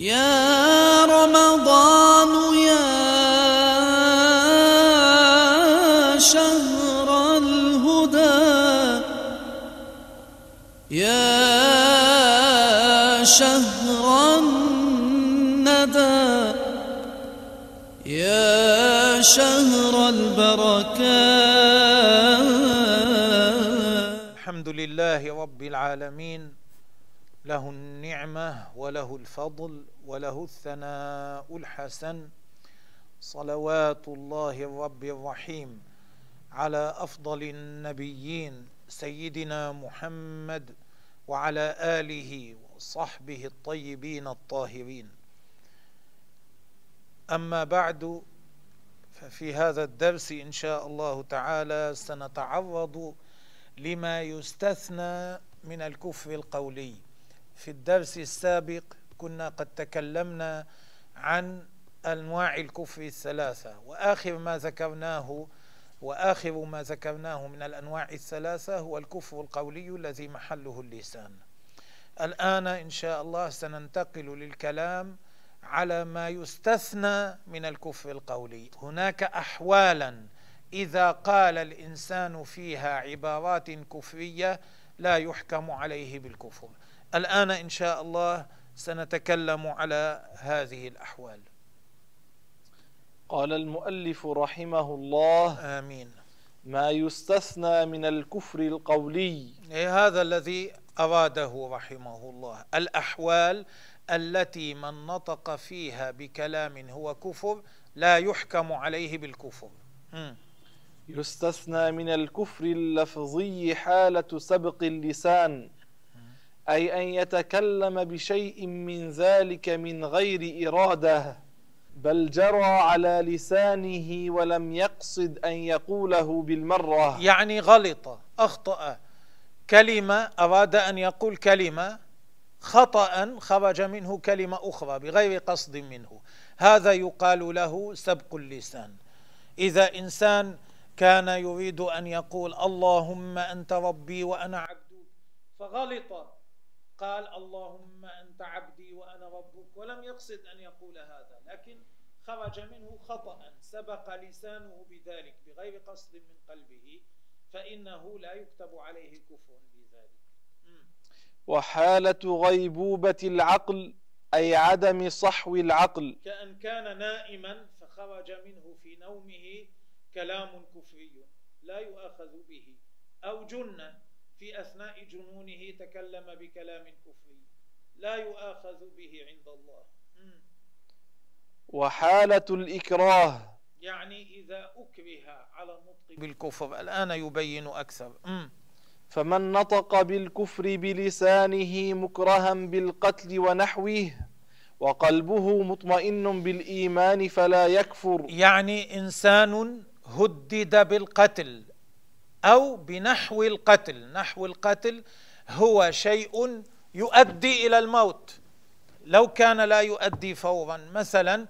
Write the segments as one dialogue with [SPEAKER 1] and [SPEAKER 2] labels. [SPEAKER 1] يا رمضان يا شهر الهدى يا شهر الندى يا شهر البركات
[SPEAKER 2] الحمد لله رب العالمين له النعمة وله الفضل وله الثناء الحسن صلوات الله الرب الرحيم على أفضل النبيين سيدنا محمد وعلى آله وصحبه الطيبين الطاهرين أما بعد ففي هذا الدرس إن شاء الله تعالى سنتعرض لما يستثنى من الكفر القولي في الدرس السابق كنا قد تكلمنا عن أنواع الكفر الثلاثة وآخر ما ذكرناه وآخر ما ذكرناه من الأنواع الثلاثة هو الكفر القولي الذي محله اللسان الآن إن شاء الله سننتقل للكلام على ما يستثنى من الكفر القولي هناك أحوالا إذا قال الإنسان فيها عبارات كفرية لا يحكم عليه بالكفر الآن إن شاء الله سنتكلم على هذه الأحوال
[SPEAKER 1] قال المؤلف رحمه الله
[SPEAKER 2] آمين
[SPEAKER 1] ما يستثنى من الكفر القولي
[SPEAKER 2] إيه، هذا الذي أراده رحمه الله الأحوال التي من نطق فيها بكلام هو كفر لا يحكم عليه بالكفر
[SPEAKER 1] م. يستثنى من الكفر اللفظي حالة سبق اللسان أي أن يتكلم بشيء من ذلك من غير إرادة بل جرى على لسانه ولم يقصد أن يقوله بالمرة
[SPEAKER 2] يعني غلط أخطأ كلمة أراد أن يقول كلمة خطأ خرج منه كلمة أخرى بغير قصد منه هذا يقال له سبق اللسان إذا إنسان كان يريد أن يقول اللهم أنت ربي وأنا عبدك فغلط قال اللهم أنت عبدي وأنا ربك ولم يقصد أن يقول هذا لكن خرج منه خطأ سبق لسانه بذلك بغير قصد من قلبه فإنه لا يكتب عليه كفر بذلك
[SPEAKER 1] وحالة غيبوبة العقل أي عدم صحو العقل
[SPEAKER 2] كأن كان نائما فخرج منه في نومه كلام كفري لا يؤاخذ به أو جنة في أثناء جنونه تكلم بكلام كفري لا يؤاخذ به عند الله
[SPEAKER 1] وحالة الإكراه
[SPEAKER 2] يعني إذا أكره على
[SPEAKER 1] النطق بالكفر الآن يبين أكثر م. فمن نطق بالكفر بلسانه مكرها بالقتل ونحوه وقلبه مطمئن بالإيمان فلا يكفر
[SPEAKER 2] يعني إنسان هدد بالقتل أو بنحو القتل نحو القتل هو شيء يؤدي إلى الموت لو كان لا يؤدي فورا مثلا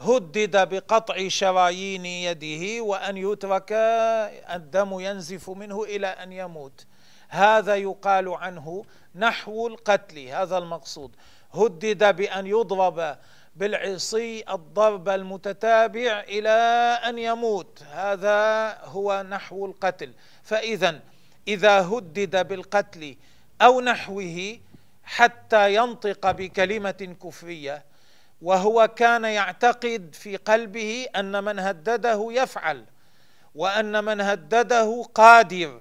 [SPEAKER 2] هدد بقطع شرايين يده وأن يترك الدم ينزف منه إلى أن يموت هذا يقال عنه نحو القتل هذا المقصود هدد بأن يضرب بالعصي الضرب المتتابع إلى أن يموت هذا هو نحو القتل فإذا إذا هدد بالقتل أو نحوه حتى ينطق بكلمة كفرية وهو كان يعتقد في قلبه أن من هدده يفعل وأن من هدده قادر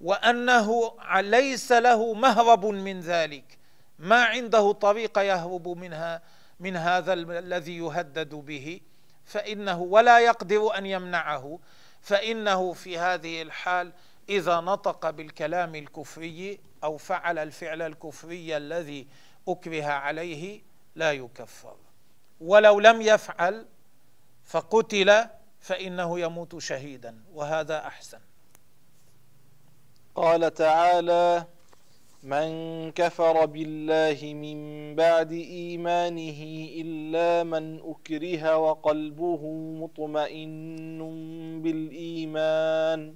[SPEAKER 2] وأنه ليس له مهرب من ذلك ما عنده طريقة يهرب منها من هذا الذي يهدد به فإنه ولا يقدر أن يمنعه فإنه في هذه الحال إذا نطق بالكلام الكفري أو فعل الفعل الكفري الذي أكره عليه لا يكفر ولو لم يفعل فقتل فإنه يموت شهيدا وهذا أحسن
[SPEAKER 1] قال تعالى من كفر بالله من بعد إيمانه إلا من أكره وقلبه مطمئن بالإيمان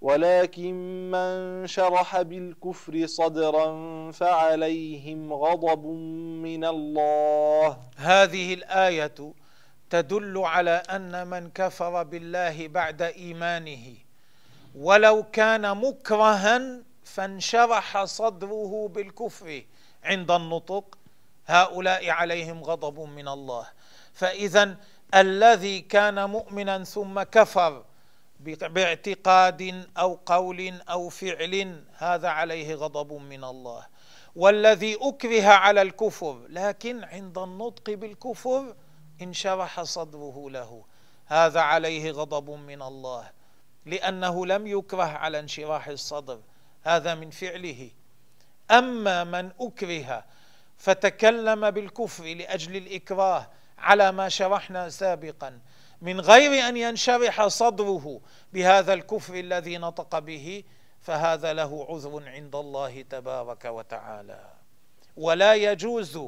[SPEAKER 1] ولكن من شرح بالكفر صدرا فعليهم غضب من الله
[SPEAKER 2] هذه الآية تدل على أن من كفر بالله بعد إيمانه ولو كان مكرها فانشرح صدره بالكفر عند النطق هؤلاء عليهم غضب من الله فاذا الذي كان مؤمنا ثم كفر باعتقاد او قول او فعل هذا عليه غضب من الله والذي اكره على الكفر لكن عند النطق بالكفر انشرح صدره له هذا عليه غضب من الله لانه لم يكره على انشراح الصدر هذا من فعله اما من اكره فتكلم بالكفر لاجل الاكراه على ما شرحنا سابقا من غير ان ينشرح صدره بهذا الكفر الذي نطق به فهذا له عذر عند الله تبارك وتعالى ولا يجوز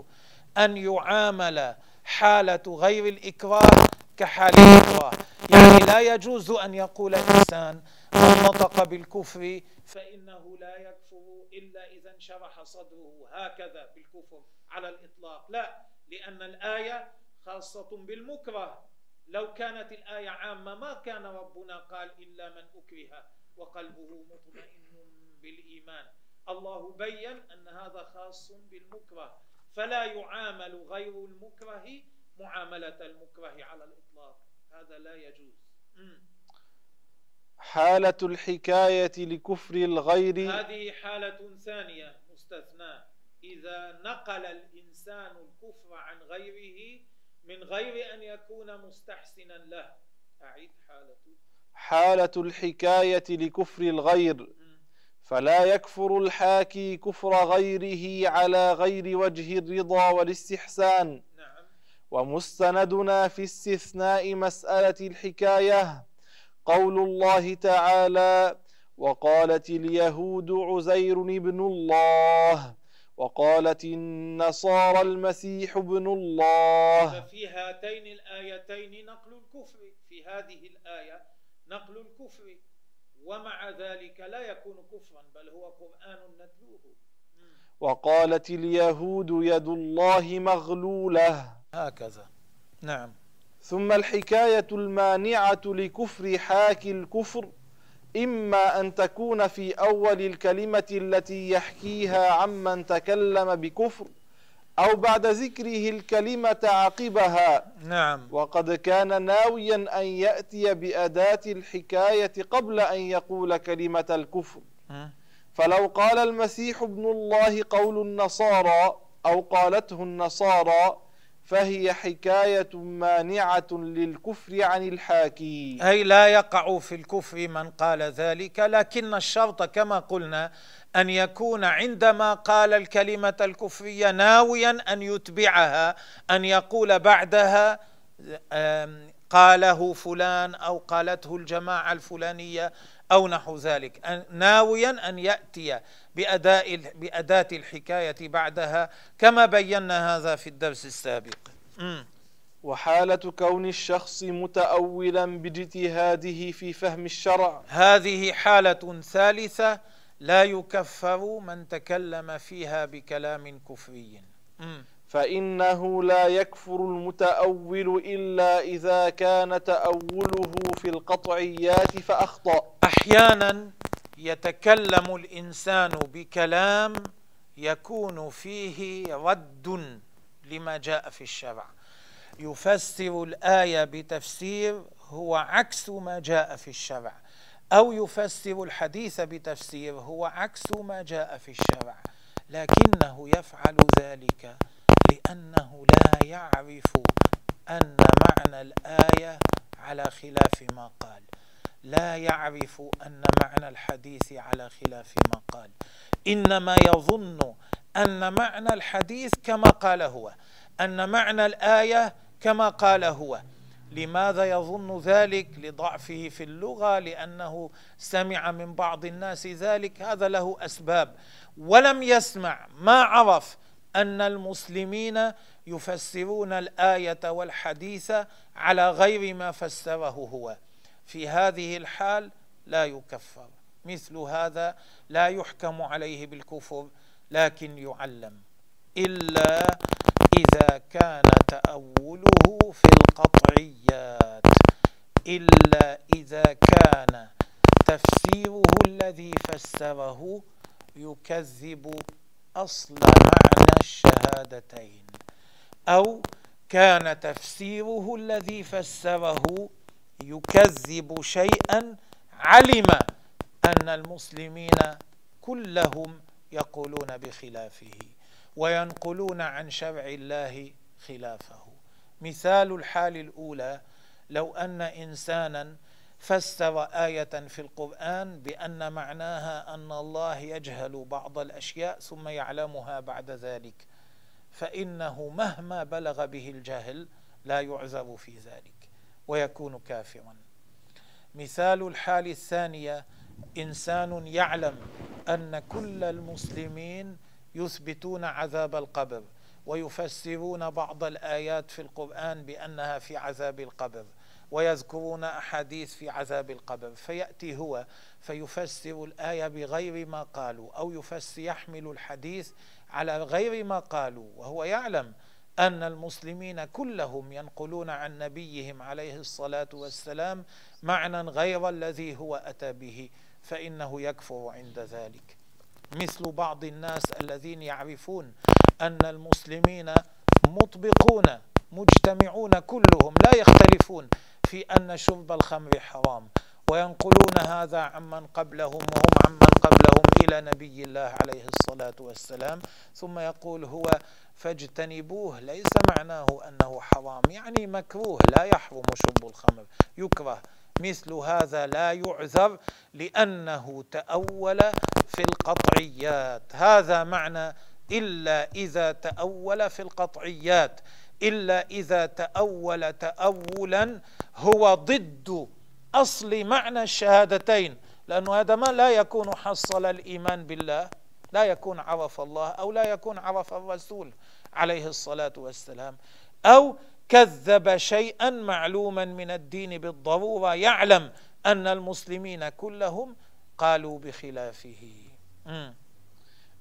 [SPEAKER 2] ان يعامل حاله غير الاكراه كحال الاكراه يعني لا يجوز ان يقول انسان من نطق بالكفر فإنه لا يكفر إلا إذا انشرح صدره هكذا بالكفر على الإطلاق لا لأن الآية خاصة بالمكره لو كانت الآية عامة ما كان ربنا قال إلا من أكره وقلبه مطمئن بالإيمان الله بين أن هذا خاص بالمكره فلا يعامل غير المكره معاملة المكره على الإطلاق هذا لا يجوز
[SPEAKER 1] حالة الحكاية لكفر الغير
[SPEAKER 2] هذه حالة ثانية مستثناة إذا نقل الإنسان الكفر عن غيره من غير أن يكون مستحسنا له
[SPEAKER 1] أعيد حالة حالة الحكاية لكفر الغير فلا يكفر الحاكي كفر غيره على غير وجه الرضا والاستحسان نعم. ومستندنا في استثناء مسألة الحكاية قول الله تعالى وقالت اليهود عزير ابن الله وقالت النصارى المسيح ابن الله
[SPEAKER 2] ففي هاتين الآيتين نقل الكفر في هذه الآية نقل الكفر ومع ذلك لا يكون كفرا بل هو قرآن نتلوه
[SPEAKER 1] وقالت اليهود يد الله مغلولة
[SPEAKER 2] هكذا نعم
[SPEAKER 1] ثم الحكاية المانعة لكفر حاكي الكفر إما أن تكون في أول الكلمة التي يحكيها عمن تكلم بكفر أو بعد ذكره الكلمة عقبها نعم وقد كان ناويا أن يأتي بأداة الحكاية قبل أن يقول كلمة الكفر فلو قال المسيح ابن الله قول النصارى أو قالته النصارى فهي حكاية مانعة للكفر عن الحاكي
[SPEAKER 2] أي لا يقع في الكفر من قال ذلك لكن الشرط كما قلنا أن يكون عندما قال الكلمة الكفرية ناويا أن يتبعها أن يقول بعدها قاله فلان أو قالته الجماعة الفلانية أو نحو ذلك ناويا أن يأتي بأداء بأداة الحكاية بعدها كما بينا هذا في الدرس السابق
[SPEAKER 1] وحالة كون الشخص متأولا باجتهاده في فهم الشرع
[SPEAKER 2] هذه حالة ثالثة لا يكفر من تكلم فيها بكلام كفري
[SPEAKER 1] فإنه لا يكفر المتأول إلا إذا كان تأوله في القطعيات فأخطأ
[SPEAKER 2] أحيانا يتكلم الإنسان بكلام يكون فيه رد لما جاء في الشرع يفسر الآية بتفسير هو عكس ما جاء في الشرع أو يفسر الحديث بتفسير هو عكس ما جاء في الشرع لكنه يفعل ذلك لأنه لا يعرف أن معنى الآية على خلاف ما قال لا يعرف أن معنى الحديث على خلاف ما قال إنما يظن أن معنى الحديث كما قال هو أن معنى الآية كما قال هو لماذا يظن ذلك لضعفه في اللغة لأنه سمع من بعض الناس ذلك هذا له أسباب ولم يسمع ما عرف أن المسلمين يفسرون الآية والحديث على غير ما فسره هو في هذه الحال لا يكفر مثل هذا لا يحكم عليه بالكفر لكن يعلم إلا إذا كان تأوله في القطعيات إلا إذا كان تفسيره الذي فسره يكذب أصل معنى الشهادتين أو كان تفسيره الذي فسره يكذب شيئا علم أن المسلمين كلهم يقولون بخلافه وينقلون عن شرع الله خلافه مثال الحال الأولى لو أن إنسانا فاستوى آية في القرآن بأن معناها أن الله يجهل بعض الأشياء ثم يعلمها بعد ذلك فإنه مهما بلغ به الجهل لا يعذر في ذلك ويكون كافرا مثال الحال الثانية إنسان يعلم أن كل المسلمين يثبتون عذاب القبر ويفسرون بعض الآيات في القرآن بأنها في عذاب القبر ويذكرون أحاديث في عذاب القبر فيأتي هو فيفسر الآية بغير ما قالوا أو يفسر يحمل الحديث على غير ما قالوا وهو يعلم أن المسلمين كلهم ينقلون عن نبيهم عليه الصلاة والسلام معنى غير الذي هو أتى به فإنه يكفر عند ذلك مثل بعض الناس الذين يعرفون أن المسلمين مطبقون مجتمعون كلهم لا يختلفون في أن شرب الخمر حرام وينقلون هذا عمن قبلهم وهم عمن قبلهم إلى نبي الله عليه الصلاة والسلام ثم يقول هو فاجتنبوه ليس معناه أنه حرام يعني مكروه لا يحرم شرب الخمر يكره مثل هذا لا يعذر لأنه تأول في القطعيات هذا معنى إلا إذا تأول في القطعيات إلا إذا تأول تأولا هو ضد أصل معنى الشهادتين لأنه هذا ما لا يكون حصل الإيمان بالله لا يكون عرف الله أو لا يكون عرف الرسول عليه الصلاة والسلام أو كذب شيئا معلوما من الدين بالضرورة يعلم أن المسلمين كلهم قالوا بخلافه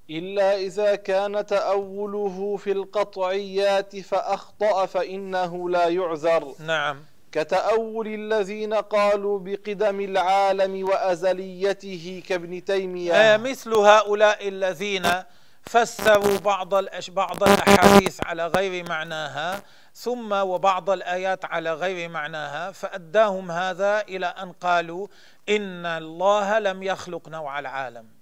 [SPEAKER 1] إلا إذا كان تأوله في القطعيات فأخطأ فإنه لا يعذر
[SPEAKER 2] نعم
[SPEAKER 1] كتأول الذين قالوا بقدم العالم وأزليته كابن تيمية آه،
[SPEAKER 2] مثل هؤلاء الذين فسروا بعض بعض الأحاديث على غير معناها ثم وبعض الآيات على غير معناها فأداهم هذا إلى أن قالوا إن الله لم يخلق نوع العالم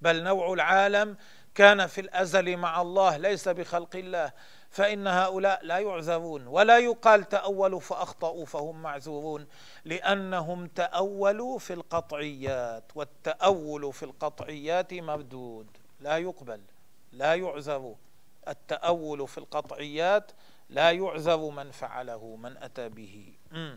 [SPEAKER 2] بل نوع العالم كان في الأزل مع الله ليس بخلق الله فإن هؤلاء لا يعذبون ولا يقال تأولوا فأخطأوا فهم معذورون لأنهم تأولوا في القطعيات والتأول في القطعيات مردود لا يقبل لا يعذر التأول في القطعيات لا يعذر من فعله من أتى به م.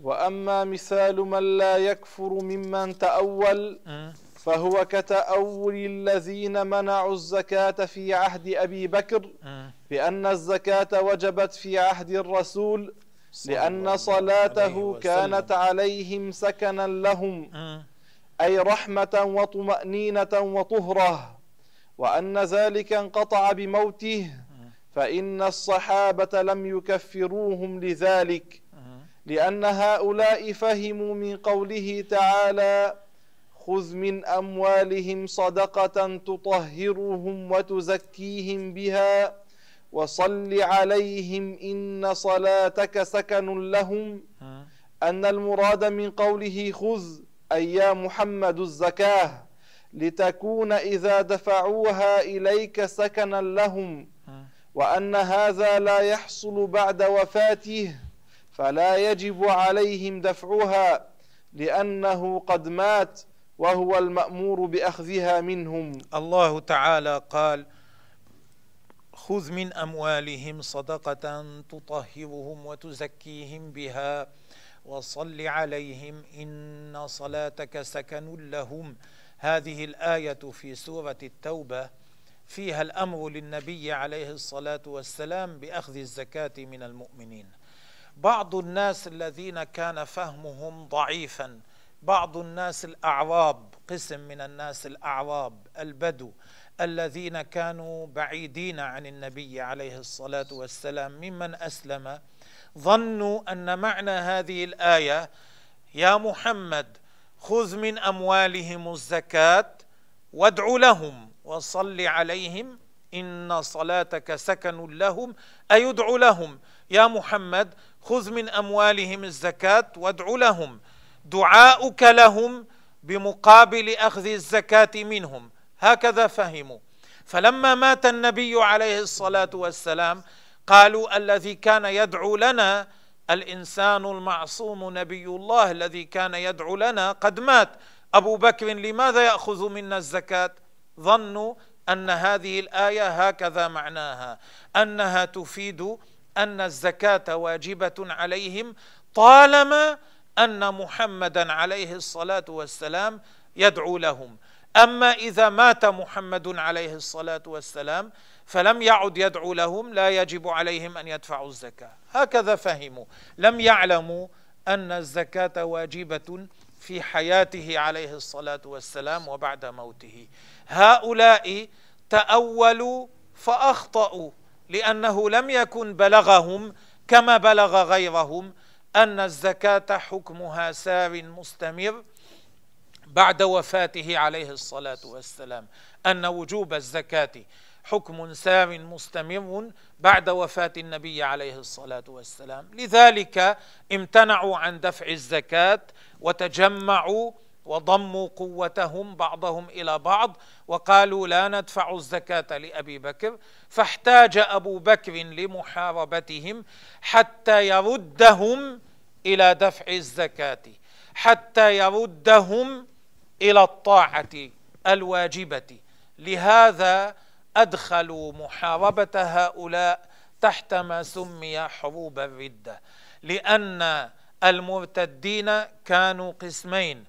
[SPEAKER 1] وأما مثال من لا يكفر ممن تأول م. فهو كتأول الذين منعوا الزكاة في عهد أبي بكر آه. بأن الزكاة وجبت في عهد الرسول لأن صلاته كانت عليهم سكنا لهم آه. أي رحمة وطمأنينة وطهرة وأن ذلك انقطع بموته آه. فإن الصحابة لم يكفروهم لذلك لأن هؤلاء فهموا من قوله تعالى خذ من اموالهم صدقه تطهرهم وتزكيهم بها وصل عليهم ان صلاتك سكن لهم ان المراد من قوله خذ اي يا محمد الزكاه لتكون اذا دفعوها اليك سكنا لهم وان هذا لا يحصل بعد وفاته فلا يجب عليهم دفعها لانه قد مات وهو المأمور بأخذها منهم
[SPEAKER 2] الله تعالى قال خذ من أموالهم صدقة تطهرهم وتزكيهم بها وصل عليهم إن صلاتك سكن لهم هذه الآية في سورة التوبة فيها الأمر للنبي عليه الصلاة والسلام بأخذ الزكاة من المؤمنين بعض الناس الذين كان فهمهم ضعيفاً بعض الناس الاعراب قسم من الناس الاعراب البدو الذين كانوا بعيدين عن النبي عليه الصلاه والسلام ممن اسلم ظنوا ان معنى هذه الايه يا محمد خذ من اموالهم الزكاه وادع لهم وصل عليهم ان صلاتك سكن لهم ايدع لهم يا محمد خذ من اموالهم الزكاه وادع لهم دعاؤك لهم بمقابل اخذ الزكاه منهم هكذا فهموا فلما مات النبي عليه الصلاه والسلام قالوا الذي كان يدعو لنا الانسان المعصوم نبي الله الذي كان يدعو لنا قد مات ابو بكر لماذا ياخذ منا الزكاه ظنوا ان هذه الايه هكذا معناها انها تفيد ان الزكاه واجبه عليهم طالما أن محمدا عليه الصلاة والسلام يدعو لهم أما إذا مات محمد عليه الصلاة والسلام فلم يعد يدعو لهم لا يجب عليهم أن يدفعوا الزكاة هكذا فهموا لم يعلموا أن الزكاة واجبة في حياته عليه الصلاة والسلام وبعد موته هؤلاء تأولوا فأخطأوا لأنه لم يكن بلغهم كما بلغ غيرهم أن الزكاة حكمها سار مستمر بعد وفاته عليه الصلاة والسلام أن وجوب الزكاة حكم سار مستمر بعد وفاة النبي عليه الصلاة والسلام لذلك امتنعوا عن دفع الزكاة وتجمعوا وضموا قوتهم بعضهم إلى بعض وقالوا لا ندفع الزكاة لأبي بكر فاحتاج أبو بكر لمحاربتهم حتى يردهم إلى دفع الزكاة حتى يردهم إلى الطاعة الواجبة لهذا أدخلوا محاربة هؤلاء تحت ما سمي حروب الردة لأن المرتدين كانوا قسمين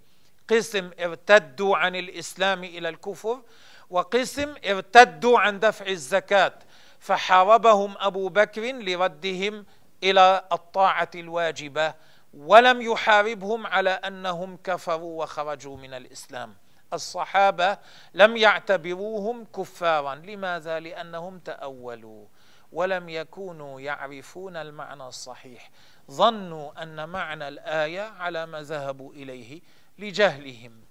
[SPEAKER 2] قسم ارتدوا عن الإسلام إلى الكفر وقسم ارتدوا عن دفع الزكاة فحاربهم أبو بكر لردهم إلى الطاعة الواجبة ولم يحاربهم على انهم كفروا وخرجوا من الاسلام الصحابه لم يعتبروهم كفارا لماذا لانهم تاولوا ولم يكونوا يعرفون المعنى الصحيح ظنوا ان معنى الايه على ما ذهبوا اليه لجهلهم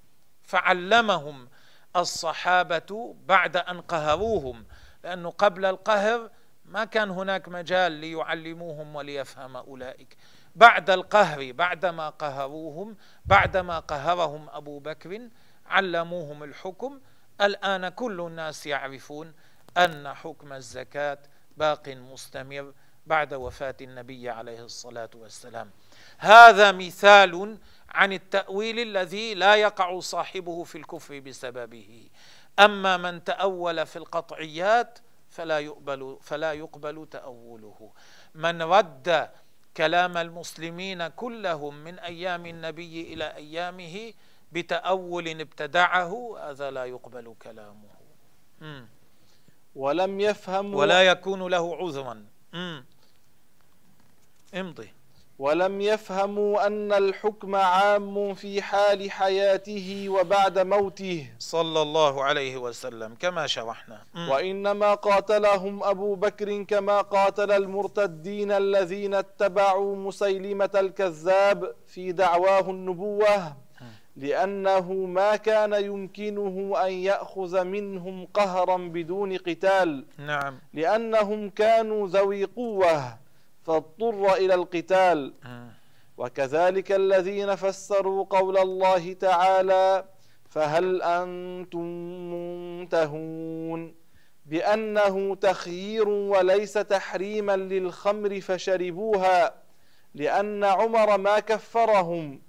[SPEAKER 2] فعلمهم الصحابه بعد ان قهروهم لانه قبل القهر ما كان هناك مجال ليعلموهم وليفهم اولئك بعد القهر بعدما قهروهم بعدما قهرهم أبو بكر علموهم الحكم الآن كل الناس يعرفون أن حكم الزكاة باق مستمر بعد وفاة النبي عليه الصلاة والسلام هذا مثال عن التأويل الذي لا يقع صاحبه في الكفر بسببه أما من تأول في القطعيات فلا يقبل, فلا يقبل تأوله من رد كلام المسلمين كلهم من أيام النبي إلى أيامه بتأول ابتدعه هذا لا يقبل كلامه
[SPEAKER 1] م. ولم يفهم
[SPEAKER 2] ولا يكون له عذرا
[SPEAKER 1] امضي ولم يفهموا أن الحكم عام في حال حياته وبعد موته
[SPEAKER 2] صلى الله عليه وسلم كما شرحنا
[SPEAKER 1] وإنما قاتلهم أبو بكر كما قاتل المرتدين الذين اتبعوا مسيلمة الكذاب في دعواه النبوة لأنه ما كان يمكنه أن يأخذ منهم قهرا بدون قتال نعم لأنهم كانوا ذوي قوة فاضطر إلى القتال آه. وكذلك الذين فسروا قول الله تعالى فهل أنتم منتهون بأنه تخيير وليس تحريما للخمر فشربوها لأن عمر ما كفرهم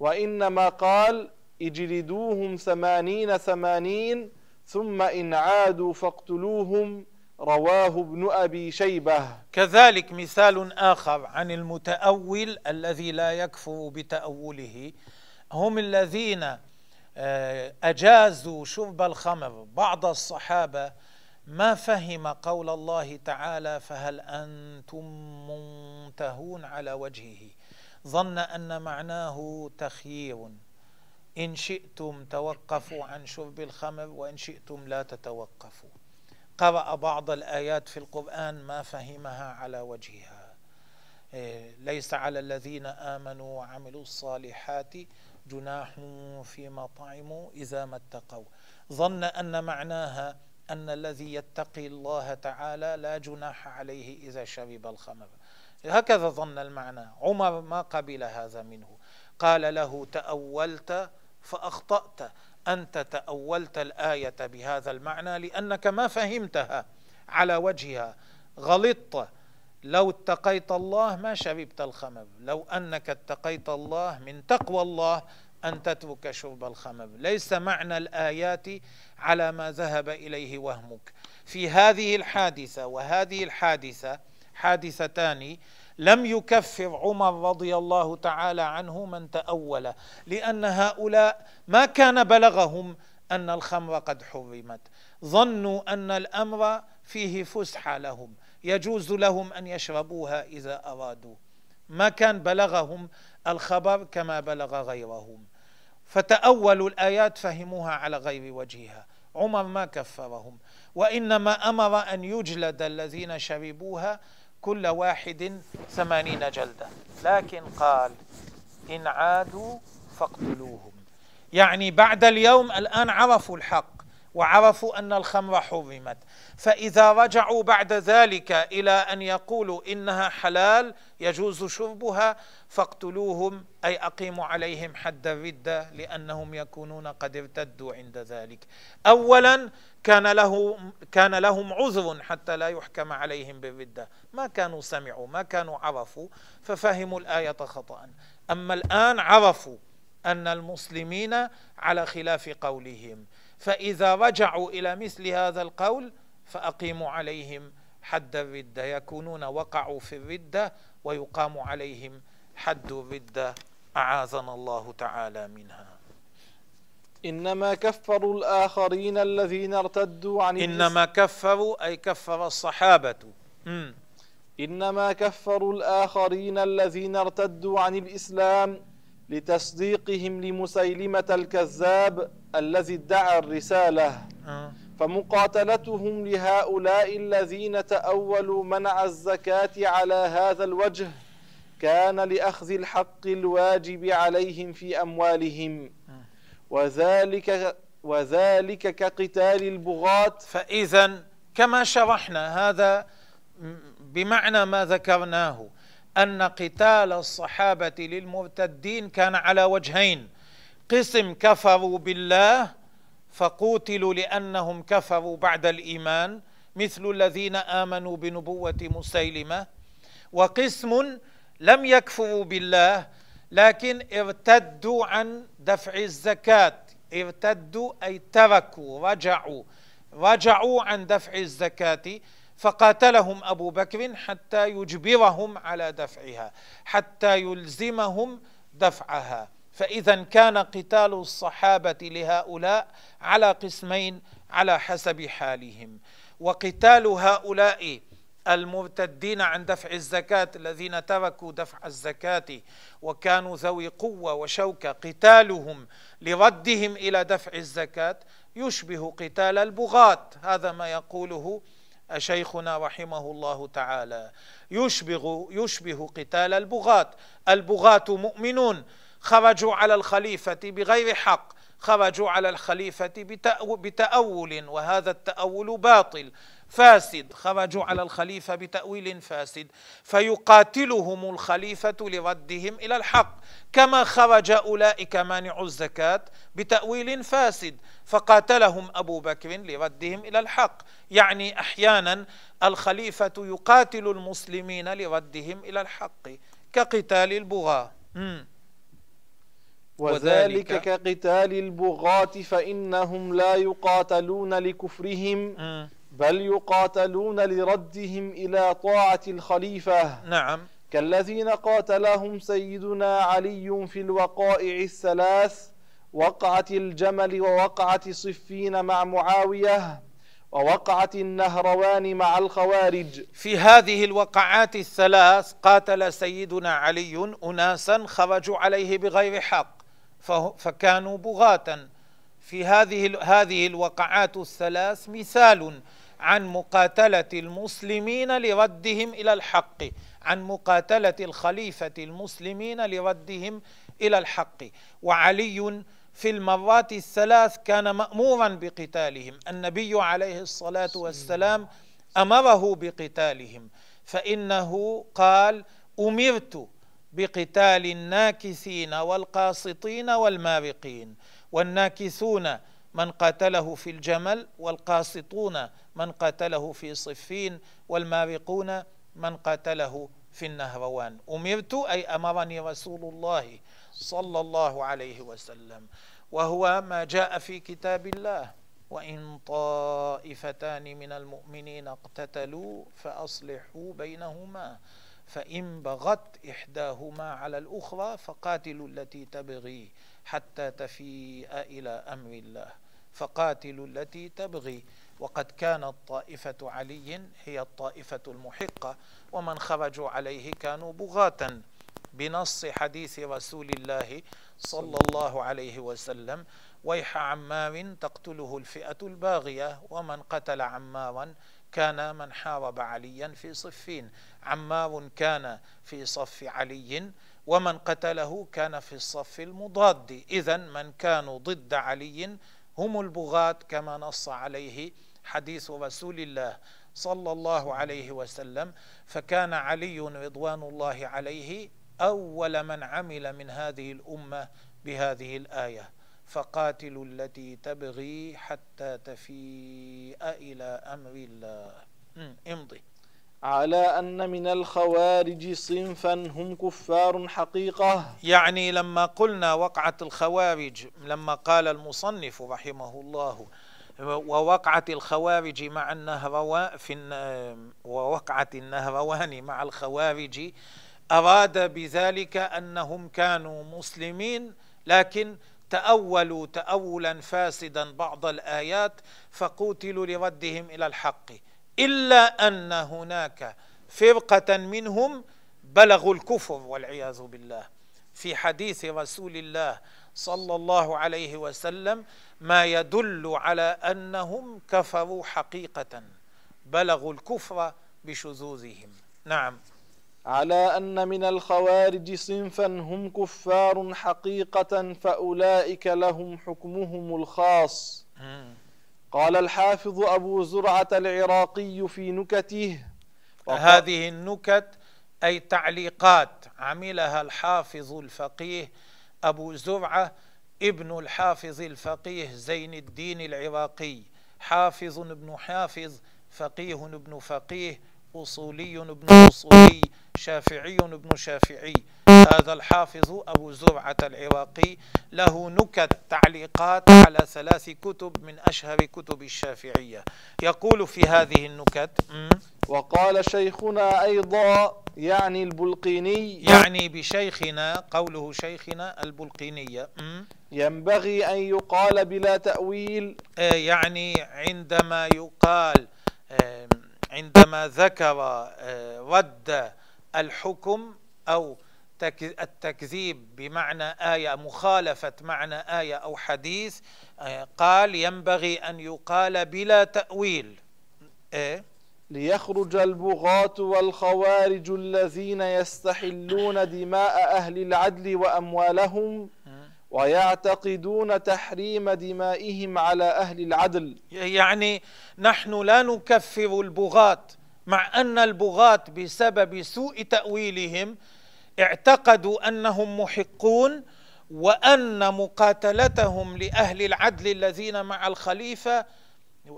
[SPEAKER 1] وإنما قال اجلدوهم ثمانين ثمانين ثم إن عادوا فاقتلوهم رواه ابن أبي شيبة كذلك مثال آخر عن المتأول الذي لا يكفر بتأوله هم الذين آه، أجازوا شرب الخمر بعض الصحابة ما فهم قول الله تعالى فهل أنتم منتهون على وجهه ظن أن معناه تخيير إن شئتم توقفوا عن شرب الخمر وإن شئتم لا تتوقفوا قرأ بعض الآيات في القرآن ما فهمها على وجهها إيه، ليس على الذين آمنوا وعملوا الصالحات جناح فيما طعموا إذا ما اتقوا ظن أن معناها أن الذي يتقي الله تعالى لا جناح عليه إذا شرب الخمر هكذا ظن المعنى عمر ما قبل هذا منه قال له تأولت فأخطأت انت تاولت الايه بهذا المعنى لانك ما فهمتها على وجهها غلطت لو اتقيت الله ما شربت الخمر لو انك اتقيت الله من تقوى الله ان تترك شرب الخمر ليس معنى الايات على ما ذهب اليه وهمك في هذه الحادثه وهذه الحادثه حادثتان لم يكفر عمر رضي الله تعالى عنه من تأول لأن هؤلاء ما كان بلغهم أن الخمر قد حرمت ظنوا أن الأمر فيه فسحة لهم يجوز لهم أن يشربوها إذا أرادوا ما كان بلغهم الخبر كما بلغ غيرهم فتأولوا الآيات فهموها على غير وجهها عمر ما كفرهم وإنما أمر أن يجلد الذين شربوها كل واحد ثمانين جلدة لكن قال إن عادوا فاقتلوهم يعني بعد اليوم الآن عرفوا الحق وعرفوا أن الخمر حرمت فإذا رجعوا بعد ذلك إلى أن يقولوا إنها حلال يجوز شربها فاقتلوهم أي أقيموا عليهم حد الردة لأنهم يكونون قد ارتدوا عند ذلك أولا كان, له كان لهم عذر حتى لا يحكم عليهم بالردة ما كانوا سمعوا ما كانوا عرفوا ففهموا الآية خطأ أما الآن عرفوا أن المسلمين على خلاف قولهم فإذا رجعوا إلى مثل هذا القول فأقيموا عليهم حد الردة يكونون وقعوا في الردة ويقام عليهم حد الردة أعاذنا الله تعالى منها
[SPEAKER 2] إنما كفروا الآخرين الذين ارتدوا عن
[SPEAKER 1] إنما كفروا أي كفر الصحابة
[SPEAKER 2] إنما كفروا الآخرين الذين ارتدوا عن الإسلام لتصديقهم لمسيلمة الكذاب الذي ادعى الرسالة آه. فمقاتلتهم لهؤلاء الذين تأولوا منع الزكاة على هذا الوجه كان لأخذ الحق الواجب عليهم في أموالهم آه. وذلك وذلك كقتال البغاة
[SPEAKER 1] فإذا كما شرحنا هذا بمعنى ما ذكرناه أن قتال الصحابة للمرتدين كان على وجهين قسم كفروا بالله فقوتلوا لأنهم كفروا بعد الإيمان مثل الذين آمنوا بنبوة مسيلمة وقسم لم يكفروا بالله لكن ارتدوا عن دفع الزكاة ارتدوا أي تركوا رجعوا رجعوا عن دفع الزكاة فقاتلهم أبو بكر حتى يجبرهم على دفعها حتى يلزمهم دفعها فإذا كان قتال الصحابة لهؤلاء على قسمين على حسب حالهم وقتال هؤلاء المرتدين عن دفع الزكاة الذين تركوا دفع الزكاة وكانوا ذوي قوة وشوكة قتالهم لردهم إلى دفع الزكاة يشبه قتال البغاة هذا ما يقوله شيخنا رحمه الله تعالى يشبه, يشبه قتال البغاة البغاة مؤمنون خرجوا على الخليفة بغير حق خرجوا على الخليفة بتأول وهذا التأول باطل فاسد خرجوا على الخليفة بتأويل فاسد فيقاتلهم الخليفة لردهم إلى الحق كما خرج أولئك مانع الزكاة بتأويل فاسد فقاتلهم أبو بكر لردهم إلى الحق يعني أحيانا الخليفة يقاتل المسلمين لردهم إلى الحق كقتال البغاة
[SPEAKER 2] وذلك, كقتال البغاة فإنهم لا يقاتلون لكفرهم م. بل يقاتلون لردهم إلى طاعة الخليفة
[SPEAKER 1] نعم
[SPEAKER 2] كالذين قاتلهم سيدنا علي في الوقائع الثلاث وقعة الجمل ووقعة صفين مع معاوية ووقعة النهروان مع الخوارج
[SPEAKER 1] في هذه الوقعات الثلاث قاتل سيدنا علي أناسا خرجوا عليه بغير حق فكانوا بغاة في هذه هذه الوقعات الثلاث مثال عن مقاتلة المسلمين لردهم إلى الحق عن مقاتلة الخليفة المسلمين لردهم إلى الحق وعلي في المرات الثلاث كان مأمورا بقتالهم النبي عليه الصلاة والسلام أمره بقتالهم فإنه قال أمرت بقتال الناكثين والقاسطين والمارقين والناكثون من قاتله في الجمل والقاسطون من قاتله في صفين والمارقون من قاتله في النهروان أمرت أي أمرني رسول الله صلى الله عليه وسلم وهو ما جاء في كتاب الله وإن طائفتان من المؤمنين اقتتلوا فأصلحوا بينهما فإن بغت إحداهما على الأخرى فقاتلوا التي تبغي حتى تفيء إلى أمر الله فقاتلوا التي تبغي وقد كانت طائفة علي هي الطائفة المحقة ومن خرجوا عليه كانوا بغاة بنص حديث رسول الله صلى الله عليه وسلم ويح عمار تقتله الفئة الباغية ومن قتل عمارا كان من حارب عليا في صفين عمار كان في صف علي ومن قتله كان في الصف المضاد إذا من كانوا ضد علي هم البغاة كما نص عليه حديث رسول الله صلى الله عليه وسلم فكان علي رضوان الله عليه أول من عمل من هذه الأمة بهذه الآية فقاتلوا التي تبغي حتى تفيء إلى أمر الله
[SPEAKER 2] امضي على أن من الخوارج صنفا هم كفار حقيقة
[SPEAKER 1] يعني لما قلنا وقعت الخوارج لما قال المصنف رحمه الله ووقعت الخوارج مع النهروان في ووقعت النهروان مع الخوارج أراد بذلك أنهم كانوا مسلمين لكن تأولوا تأولا فاسدا بعض الآيات فقوتلوا لردهم إلى الحق إلا أن هناك فرقة منهم بلغوا الكفر والعياذ بالله في حديث رسول الله صلى الله عليه وسلم ما يدل على أنهم كفروا حقيقة بلغوا الكفر بشذوذهم
[SPEAKER 2] نعم على أن من الخوارج صنفا هم كفار حقيقة فأولئك لهم حكمهم الخاص قال الحافظ أبو زرعة العراقي في نكته
[SPEAKER 1] هذه النكت أي تعليقات عملها الحافظ الفقيه أبو زرعة ابن الحافظ الفقيه زين الدين العراقي حافظ ابن حافظ فقيه ابن فقيه أصولي ابن أصولي شافعي بن شافعي هذا الحافظ أبو زرعة العراقي له نكت تعليقات على ثلاث كتب من أشهر كتب الشافعية يقول في هذه النكت
[SPEAKER 2] وقال شيخنا أيضا يعني البلقيني
[SPEAKER 1] يعني بشيخنا قوله شيخنا البلقينية
[SPEAKER 2] ينبغي أن يقال بلا تأويل
[SPEAKER 1] آه، يعني عندما يقال عندما ذكر آه، رد الحكم أو التكذيب بمعنى آية مخالفة معنى آية أو حديث آه، قال ينبغي أن يقال بلا تأويل
[SPEAKER 2] إيه؟ ليخرج البغاة والخوارج الذين يستحلون دماء أهل العدل وأموالهم ويعتقدون تحريم دمائهم على أهل العدل
[SPEAKER 1] يعني نحن لا نكفر البغاة مع أن البغاة بسبب سوء تأويلهم اعتقدوا أنهم محقون وأن مقاتلتهم لأهل العدل الذين مع الخليفة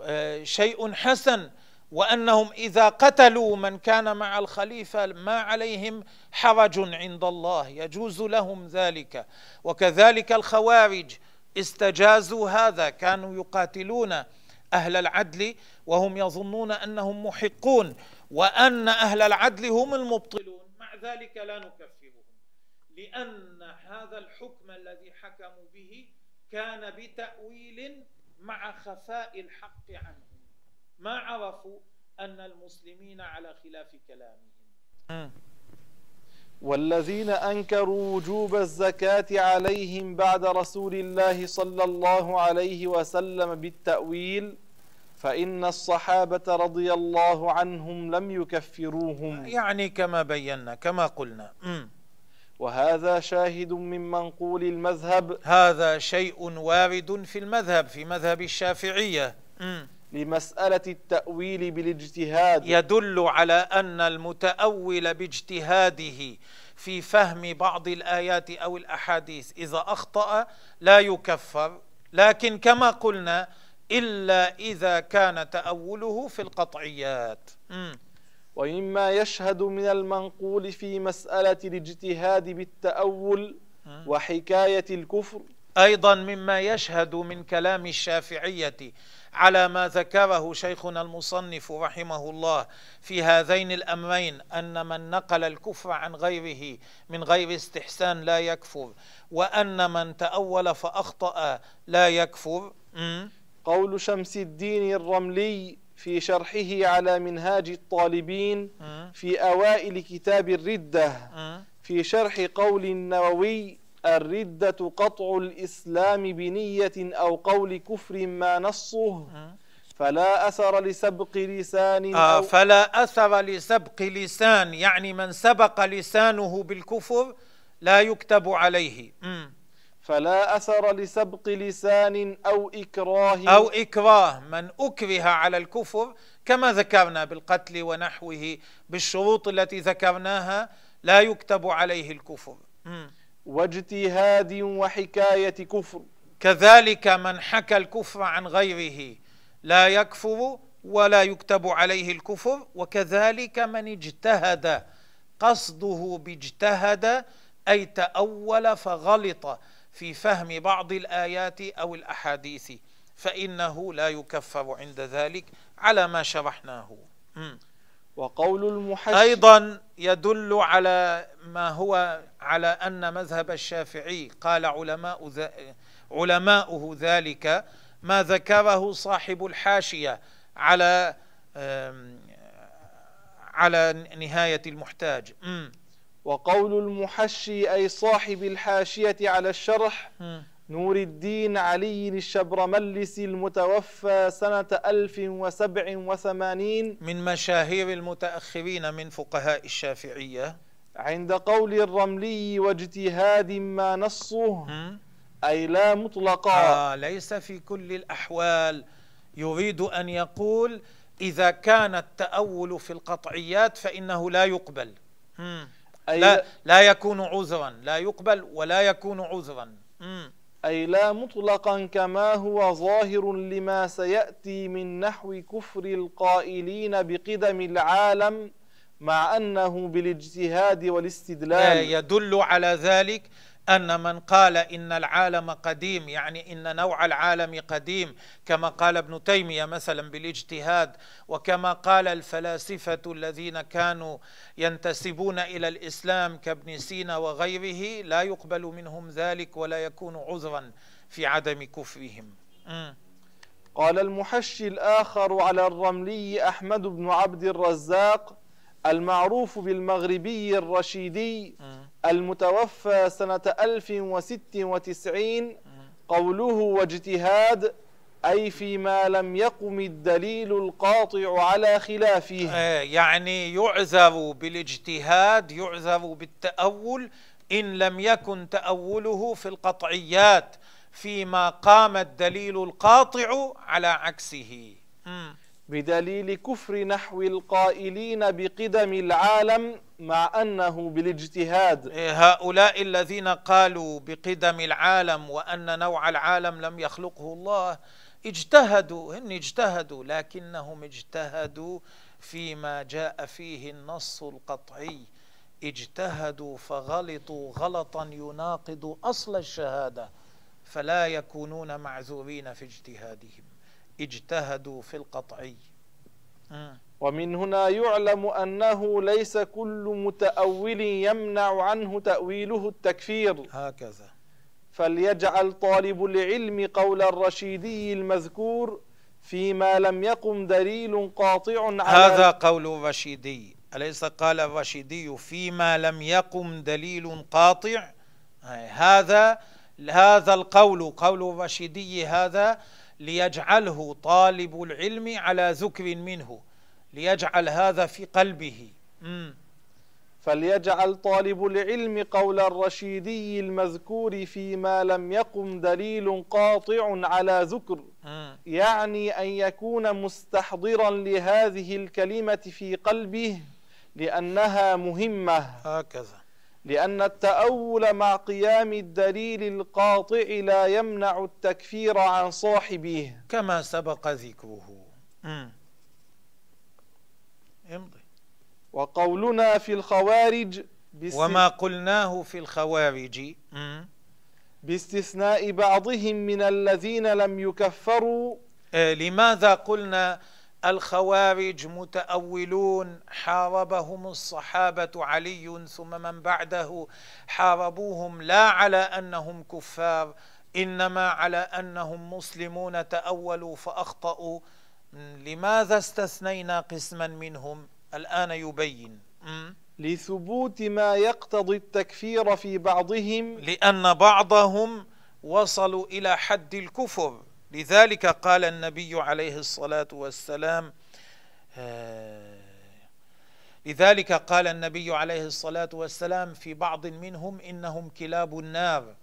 [SPEAKER 1] آه، شيء حسن وأنهم إذا قتلوا من كان مع الخليفة ما عليهم حرج عند الله يجوز لهم ذلك وكذلك الخوارج استجازوا هذا كانوا يقاتلون أهل العدل وهم يظنون انهم محقون وان اهل العدل هم المبطلون مع ذلك لا نكفرهم لان هذا الحكم الذي حكموا به كان بتاويل مع خفاء الحق عنهم ما عرفوا ان المسلمين على خلاف كلامهم
[SPEAKER 2] والذين انكروا وجوب الزكاه عليهم بعد رسول الله صلى الله عليه وسلم بالتاويل فإن الصحابة رضي الله عنهم لم يكفروهم
[SPEAKER 1] يعني كما بينا كما قلنا
[SPEAKER 2] وهذا شاهد من منقول المذهب
[SPEAKER 1] هذا شيء وارد في المذهب في مذهب الشافعية
[SPEAKER 2] لمسألة التأويل بالاجتهاد
[SPEAKER 1] يدل على أن المتأول باجتهاده في فهم بعض الآيات أو الأحاديث إذا أخطأ لا يكفر لكن كما قلنا إلا إذا كان تأوله في القطعيات م.
[SPEAKER 2] ومما يشهد من المنقول في مسألة الاجتهاد بالتأول وحكاية الكفر
[SPEAKER 1] أيضا مما يشهد من كلام الشافعية على ما ذكره شيخنا المصنف رحمه الله في هذين الأمرين أن من نقل الكفر عن غيره من غير استحسان لا يكفر وأن من تأول فأخطأ لا يكفر م?
[SPEAKER 2] قول شمس الدين الرملي في شرحه على منهاج الطالبين في أوائل كتاب الردة في شرح قول النووي الردة قطع الإسلام بنية أو قول كفر ما نصه فلا أثر لسبق لسان آه،
[SPEAKER 1] أو فلا أثر لسبق لسان يعني من سبق لسانه بالكفر لا يكتب عليه م.
[SPEAKER 2] فلا أثر لسبق لسان أو إكراه
[SPEAKER 1] أو إكراه من أكره على الكفر كما ذكرنا بالقتل ونحوه بالشروط التي ذكرناها لا يكتب عليه الكفر
[SPEAKER 2] واجتهاد وحكاية كفر
[SPEAKER 1] كذلك من حكى الكفر عن غيره لا يكفر ولا يكتب عليه الكفر وكذلك من اجتهد قصده باجتهد أي تأول فغلط في فهم بعض الآيات أو الأحاديث فإنه لا يكفر عند ذلك على ما شرحناه
[SPEAKER 2] وقول المحشي أيضا يدل على ما هو على أن مذهب الشافعي قال علماء ذ... علماؤه ذلك ما ذكره صاحب الحاشية على على نهاية المحتاج وقول المحشي أي صاحب الحاشية على الشرح نور الدين علي الشبرملسي المتوفى سنة وثمانين
[SPEAKER 1] من مشاهير المتأخرين من فقهاء الشافعية
[SPEAKER 2] عند قول الرملي واجتهاد ما نصه أي لا مطلقا آه
[SPEAKER 1] ليس في كل الأحوال يريد أن يقول إذا كان التأول في القطعيات فإنه لا يقبل لا, لا يكون عذرا لا يقبل ولا يكون عذرا
[SPEAKER 2] أي لا مطلقا كما هو ظاهر لما سيأتي من نحو كفر القائلين بقدم العالم مع أنه بالاجتهاد والاستدلال
[SPEAKER 1] يدل على ذلك أن من قال إن العالم قديم يعني إن نوع العالم قديم كما قال ابن تيمية مثلا بالاجتهاد وكما قال الفلاسفة الذين كانوا ينتسبون إلى الإسلام كابن سينا وغيره لا يقبل منهم ذلك ولا يكون عذرا في عدم كفرهم
[SPEAKER 2] قال المحشي الآخر على الرملي أحمد بن عبد الرزاق المعروف بالمغربي الرشيدي المتوفى سنة 1096 قوله واجتهاد أي فيما لم يقم الدليل القاطع على خلافه
[SPEAKER 1] إيه، يعني يعذر بالاجتهاد يعذر بالتأول إن لم يكن تأوله في القطعيات فيما قام الدليل القاطع على عكسه
[SPEAKER 2] م. بدليل كفر نحو القائلين بقدم العالم مع أنه بالاجتهاد
[SPEAKER 1] إيه، هؤلاء الذين قالوا بقدم العالم وأن نوع العالم لم يخلقه الله اجتهدوا هن اجتهدوا لكنهم اجتهدوا فيما جاء فيه النص القطعي اجتهدوا فغلطوا غلطا يناقض أصل الشهادة فلا يكونون معذورين في اجتهادهم اجتهدوا في القطعي
[SPEAKER 2] ومن هنا يعلم أنه ليس كل متأول يمنع عنه تأويله التكفير
[SPEAKER 1] هكذا
[SPEAKER 2] فليجعل طالب العلم قول الرشيدي المذكور فيما لم يقم دليل قاطع على
[SPEAKER 1] هذا قول الرشيدي أليس قال الرشيدي فيما لم يقم دليل قاطع هذا هذا القول قول الرشيدي هذا ليجعله طالب العلم على ذكر منه ليجعل هذا في قلبه
[SPEAKER 2] مم. فليجعل طالب العلم قول الرشيدي المذكور فيما لم يقم دليل قاطع على ذكر يعني أن يكون مستحضرا لهذه الكلمة في قلبه لأنها مهمة
[SPEAKER 1] هكذا
[SPEAKER 2] لأن التأول مع قيام الدليل القاطع لا يمنع التكفير عن صاحبه
[SPEAKER 1] كما سبق ذكره
[SPEAKER 2] امضي وقولنا في الخوارج
[SPEAKER 1] وما قلناه في الخوارج
[SPEAKER 2] باستثناء بعضهم من الذين لم يكفروا
[SPEAKER 1] آه، لماذا قلنا الخوارج متأولون حاربهم الصحابة علي ثم من بعده حاربوهم لا على أنهم كفار إنما على أنهم مسلمون تأولوا فأخطأوا لماذا استثنينا قسما منهم الآن يبين
[SPEAKER 2] لثبوت ما يقتضي التكفير في بعضهم
[SPEAKER 1] لأن بعضهم وصلوا إلى حد الكفر لذلك قال النبي عليه الصلاة والسلام آه، لذلك قال النبي عليه الصلاة والسلام في بعض منهم إنهم كلاب النار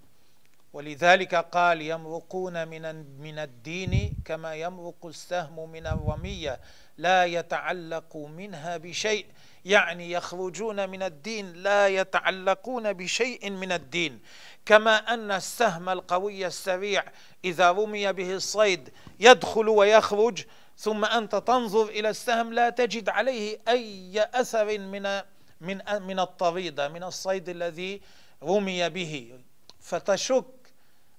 [SPEAKER 1] ولذلك قال يمرقون من من الدين كما يمرق السهم من الرمية لا يتعلق منها بشيء يعني يخرجون من الدين لا يتعلقون بشيء من الدين كما أن السهم القوي السريع إذا رمي به الصيد يدخل ويخرج ثم أنت تنظر إلى السهم لا تجد عليه أي أثر من من من الطريدة من الصيد الذي رمي به فتشك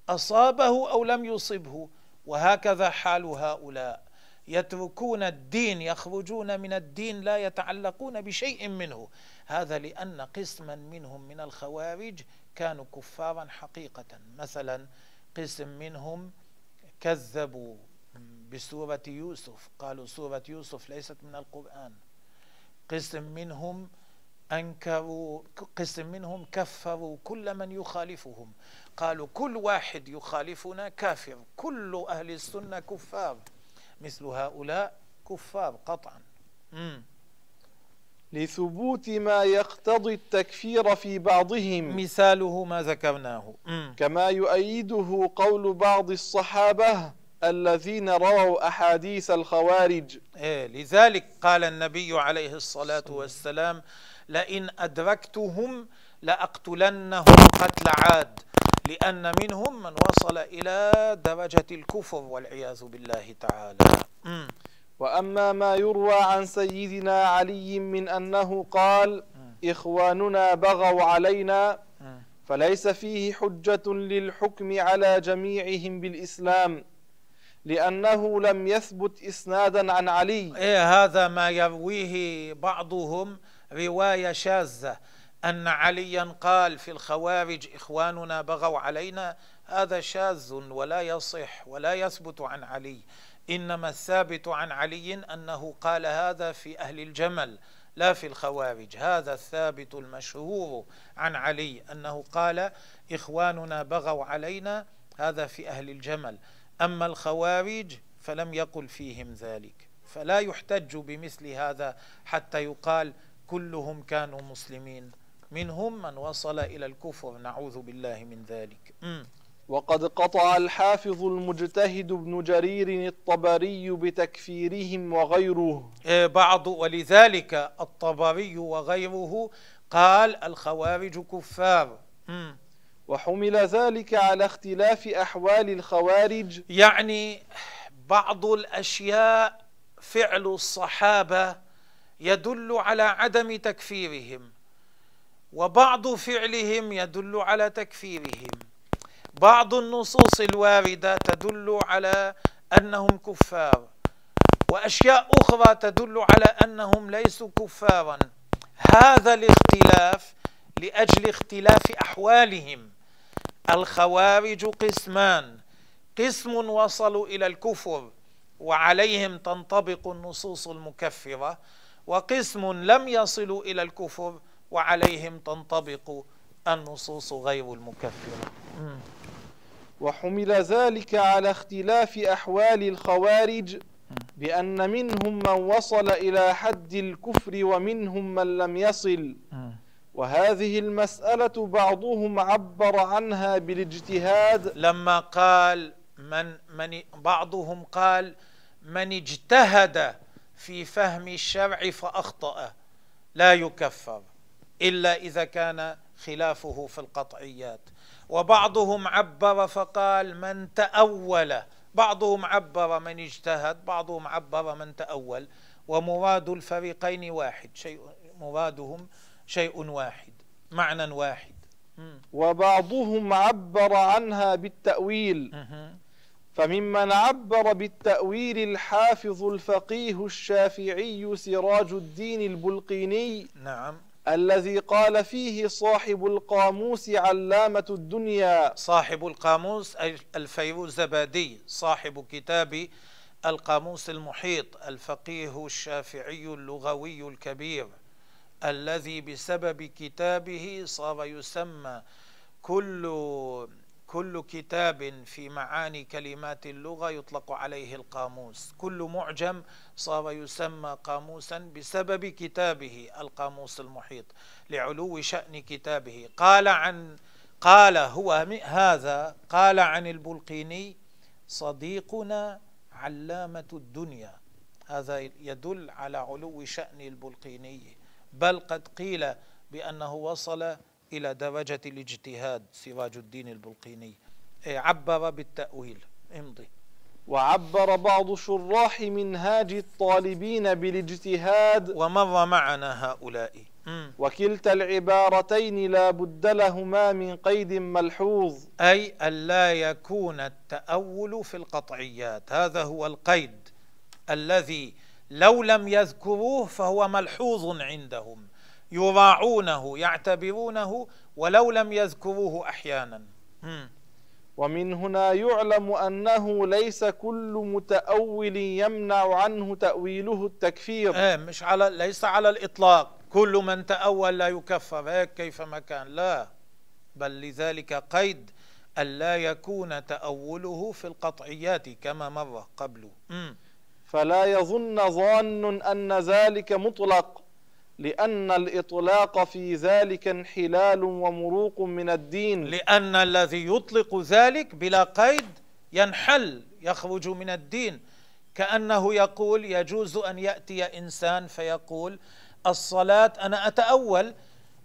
[SPEAKER 1] أصابه أو لم يصبه وهكذا حال هؤلاء يتركون الدين يخرجون من الدين لا يتعلقون بشيء منه هذا لأن قسما منهم من الخوارج كانوا كفارا حقيقة مثلا قسم منهم كذبوا بسورة يوسف قالوا سورة يوسف ليست من القرآن قسم منهم أنكروا قسم منهم كفروا كل من يخالفهم قالوا كل واحد يخالفنا كافر كل أهل السنة كفار مثل هؤلاء كفار قطعا
[SPEAKER 2] مم. لثبوت ما يقتضي التكفير في بعضهم
[SPEAKER 1] مثاله ما ذكرناه
[SPEAKER 2] مم. كما يؤيده قول بعض الصحابة الذين رووا أحاديث الخوارج
[SPEAKER 1] إيه لذلك قال النبي عليه الصلاة والسلام لئن أدركتهم لأقتلنهم قتل عاد لأن منهم من وصل إلى درجة الكفر والعياذ بالله تعالى
[SPEAKER 2] وأما ما يروى عن سيدنا علي من أنه قال إخواننا بغوا علينا فليس فيه حجة للحكم على جميعهم بالإسلام لأنه لم يثبت إسنادا عن علي
[SPEAKER 1] إيه هذا ما يرويه بعضهم رواية شاذة أن عليا قال في الخوارج إخواننا بغوا علينا هذا شاذ ولا يصح ولا يثبت عن علي إنما الثابت عن علي أنه قال هذا في أهل الجمل لا في الخوارج هذا الثابت المشهور عن علي أنه قال إخواننا بغوا علينا هذا في أهل الجمل أما الخوارج فلم يقل فيهم ذلك فلا يحتج بمثل هذا حتى يقال كلهم كانوا مسلمين منهم من وصل إلى الكفر نعوذ بالله من ذلك
[SPEAKER 2] وقد قطع الحافظ المجتهد بن جرير الطبري بتكفيرهم وغيره
[SPEAKER 1] إيه، بعض ولذلك الطبري وغيره قال الخوارج كفار
[SPEAKER 2] وحمل ذلك على اختلاف أحوال الخوارج
[SPEAKER 1] يعني بعض الأشياء فعل الصحابة يدل على عدم تكفيرهم وبعض فعلهم يدل على تكفيرهم بعض النصوص الوارده تدل على انهم كفار واشياء اخرى تدل على انهم ليسوا كفارا هذا الاختلاف لاجل اختلاف احوالهم الخوارج قسمان قسم وصلوا الى الكفر وعليهم تنطبق النصوص المكفره وقسم لم يصلوا الى الكفر وعليهم تنطبق النصوص غير المكفرة
[SPEAKER 2] وحمل ذلك على اختلاف أحوال الخوارج بأن منهم من وصل إلى حد الكفر ومنهم من لم يصل وهذه المسألة بعضهم عبر عنها بالاجتهاد
[SPEAKER 1] لما قال من, من بعضهم قال من اجتهد في فهم الشرع فأخطأ لا يكفر إلا إذا كان خلافه في القطعيات وبعضهم عبر فقال من تأول بعضهم عبر من اجتهد بعضهم عبر من تأول ومراد الفريقين واحد شيء مرادهم شيء واحد معنى واحد
[SPEAKER 2] وبعضهم عبر عنها بالتأويل فممن عبر بالتأويل الحافظ الفقيه الشافعي سراج الدين البلقيني
[SPEAKER 1] نعم
[SPEAKER 2] الذي قال فيه صاحب القاموس علامة الدنيا
[SPEAKER 1] صاحب القاموس أي زبادي صاحب كتاب القاموس المحيط الفقيه الشافعي اللغوي الكبير الذي بسبب كتابه صار يسمى كل كل كتاب في معاني كلمات اللغة يطلق عليه القاموس كل معجم صار يسمى قاموسا بسبب كتابه القاموس المحيط لعلو شأن كتابه قال عن قال هو هذا قال عن البلقيني صديقنا علامة الدنيا هذا يدل على علو شأن البلقيني بل قد قيل بأنه وصل إلى درجة الاجتهاد سراج الدين البلقيني إيه، عبر بالتأويل
[SPEAKER 2] امضي وعبر بعض شراح منهاج الطالبين بالاجتهاد
[SPEAKER 1] ومر معنا هؤلاء
[SPEAKER 2] وكلتا العبارتين لا بد لهما من قيد ملحوظ
[SPEAKER 1] أي ألا يكون التأول في القطعيات هذا هو القيد الذي لو لم يذكروه فهو ملحوظ عندهم يراعونه يعتبرونه ولو لم يذكروه أحيانا
[SPEAKER 2] ومن هنا يعلم أنه ليس كل متأول يمنع عنه تأويله التكفير
[SPEAKER 1] ايه مش على ليس على الإطلاق كل من تأول لا يكفر هيك إيه، كيفما كان لا بل لذلك قيد ألا يكون تأوله في القطعيات كما مر قبل
[SPEAKER 2] فلا يظن ظان أن ذلك مطلق لأن الإطلاق في ذلك انحلال ومروق من الدين
[SPEAKER 1] لأن الذي يطلق ذلك بلا قيد ينحل يخرج من الدين كأنه يقول يجوز أن يأتي إنسان فيقول الصلاة أنا أتأول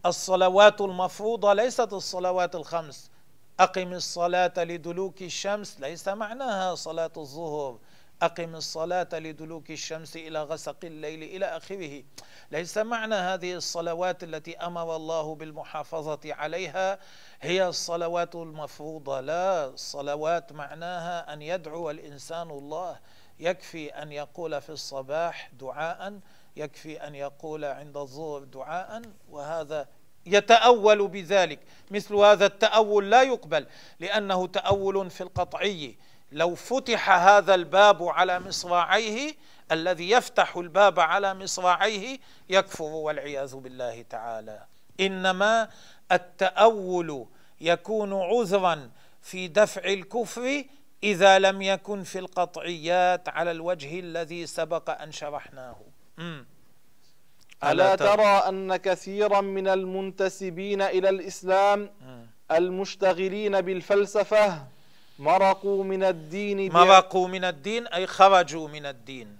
[SPEAKER 1] الصلوات المفروضة ليست الصلوات الخمس أقم الصلاة لدلوك الشمس ليس معناها صلاة الظهر أقم الصلاة لدلوك الشمس إلى غسق الليل إلى آخره ليس معنى هذه الصلوات التي أمر الله بالمحافظة عليها هي الصلوات المفروضة لا الصلوات معناها أن يدعو الإنسان الله يكفي أن يقول في الصباح دعاء يكفي أن يقول عند الظهر دعاء وهذا يتأول بذلك مثل هذا التأول لا يقبل لأنه تأول في القطعي لو فتح هذا الباب على مصراعيه الذي يفتح الباب على مصراعيه يكفر والعياذ بالله تعالى انما التاول يكون عذرا في دفع الكفر اذا لم يكن في القطعيات على الوجه الذي سبق ان شرحناه
[SPEAKER 2] ألا ترى أن كثيرا من المنتسبين إلى الإسلام المشتغلين بالفلسفة مرقوا من الدين
[SPEAKER 1] مرقوا من الدين أي خرجوا من الدين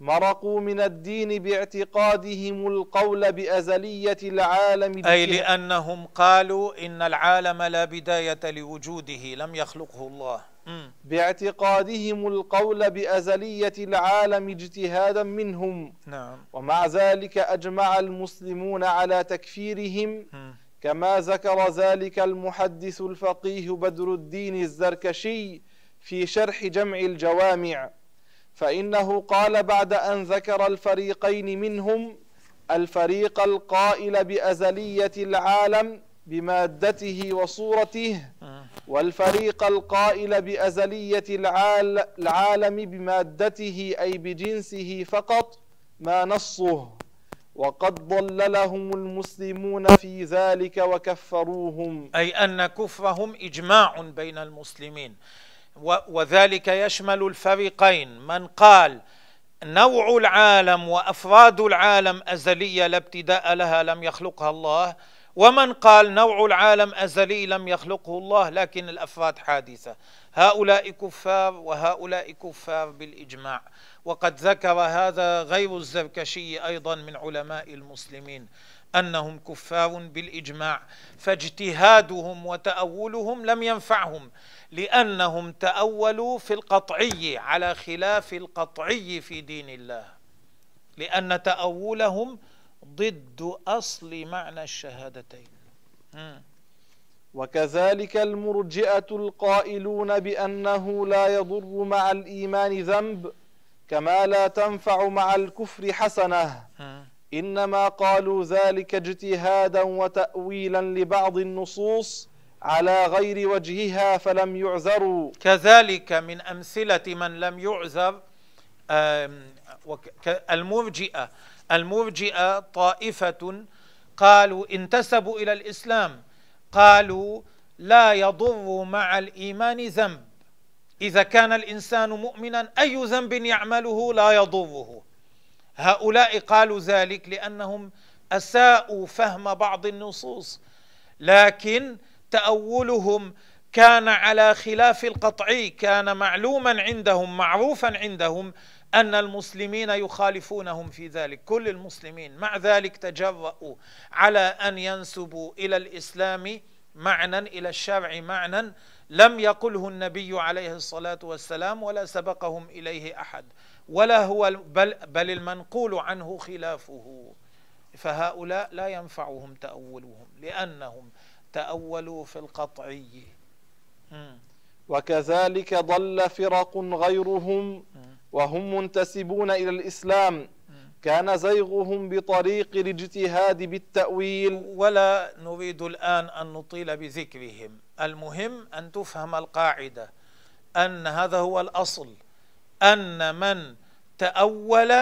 [SPEAKER 2] مرقوا من الدين باعتقادهم القول بأزلية العالم
[SPEAKER 1] أي لأنهم قالوا إن العالم لا بداية لوجوده لم يخلقه الله
[SPEAKER 2] باعتقادهم القول بأزلية العالم اجتهادا منهم
[SPEAKER 1] نعم.
[SPEAKER 2] ومع ذلك أجمع المسلمون على تكفيرهم كما ذكر ذلك المحدث الفقيه بدر الدين الزركشي في شرح جمع الجوامع فإنه قال بعد أن ذكر الفريقين منهم الفريق القائل بأزلية العالم بمادته وصورته والفريق القائل بأزلية العالم بمادته أي بجنسه فقط ما نصه وقد ضللهم المسلمون في ذلك وكفروهم
[SPEAKER 1] أي أن كفرهم إجماع بين المسلمين وذلك يشمل الفريقين من قال نوع العالم وأفراد العالم أزلية لا ابتداء لها لم يخلقها الله ومن قال نوع العالم أزلي لم يخلقه الله لكن الأفراد حادثة هؤلاء كفار وهؤلاء كفار بالإجماع وقد ذكر هذا غير الزركشي أيضا من علماء المسلمين أنهم كفار بالإجماع فاجتهادهم وتأولهم لم ينفعهم لأنهم تأولوا في القطعي على خلاف القطعي في دين الله لأن تأولهم ضد أصل معنى الشهادتين
[SPEAKER 2] وكذلك المرجئة القائلون بأنه لا يضر مع الإيمان ذنب كما لا تنفع مع الكفر حسنة إنما قالوا ذلك اجتهادا وتأويلا لبعض النصوص على غير وجهها فلم يعذروا
[SPEAKER 1] كذلك من أمثلة من لم يعذر المرجئة المرجئة طائفة قالوا انتسبوا إلى الإسلام قالوا لا يضر مع الإيمان ذنب إذا كان الإنسان مؤمنا أي ذنب يعمله لا يضره هؤلاء قالوا ذلك لأنهم أساءوا فهم بعض النصوص لكن تأولهم كان على خلاف القطعي كان معلوما عندهم معروفا عندهم أن المسلمين يخالفونهم في ذلك كل المسلمين مع ذلك تجرأوا على أن ينسبوا إلى الإسلام معنى إلى الشرع معنى لم يقله النبي عليه الصلاة والسلام ولا سبقهم إليه أحد ولا هو بل, بل المنقول عنه خلافه فهؤلاء لا ينفعهم تأولهم لأنهم تأولوا في القطعي
[SPEAKER 2] وكذلك ضل فرق غيرهم وهم منتسبون إلى الإسلام كان زيغهم بطريق الاجتهاد بالتأويل
[SPEAKER 1] ولا نريد الآن أن نطيل بذكرهم المهم أن تفهم القاعدة أن هذا هو الأصل أن من تأول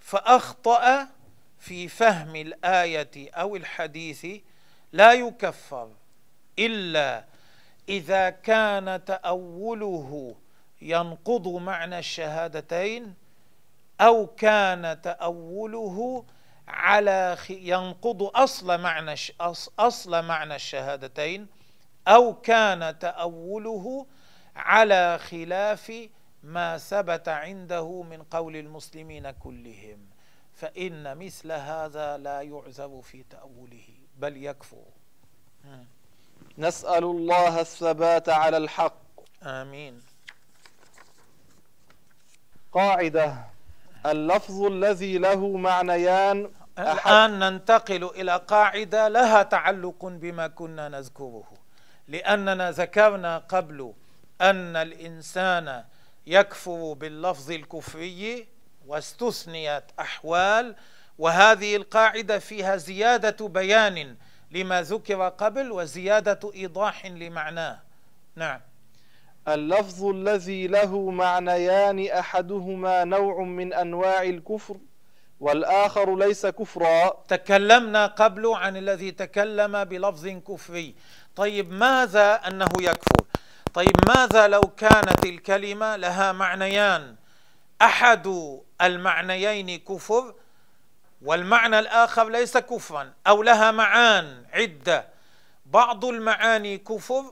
[SPEAKER 1] فأخطأ في فهم الآية أو الحديث لا يكفر إلا إذا كان تأوله ينقض معنى الشهادتين أو كان تأوله على ينقض أصل معنى أصل معنى الشهادتين أو كان تأوله على خلاف ما ثبت عنده من قول المسلمين كلهم فإن مثل هذا لا يعذب في تأوله بل يكفر
[SPEAKER 2] نسأل الله الثبات على الحق
[SPEAKER 1] آمين
[SPEAKER 2] قاعدة اللفظ الذي له معنيان
[SPEAKER 1] الآن ننتقل إلى قاعدة لها تعلق بما كنا نذكره لأننا ذكرنا قبل أن الإنسان يكفر باللفظ الكفري واستثنيت أحوال وهذه القاعدة فيها زيادة بيان لما ذكر قبل وزيادة إيضاح لمعناه نعم
[SPEAKER 2] اللفظ الذي له معنيان احدهما نوع من انواع الكفر والآخر ليس كفرا
[SPEAKER 1] تكلمنا قبل عن الذي تكلم بلفظ كفري طيب ماذا أنه يكفر طيب ماذا لو كانت الكلمة لها معنيان أحد المعنيين كفر والمعنى الآخر ليس كفرا أو لها معان عدة بعض المعاني كفر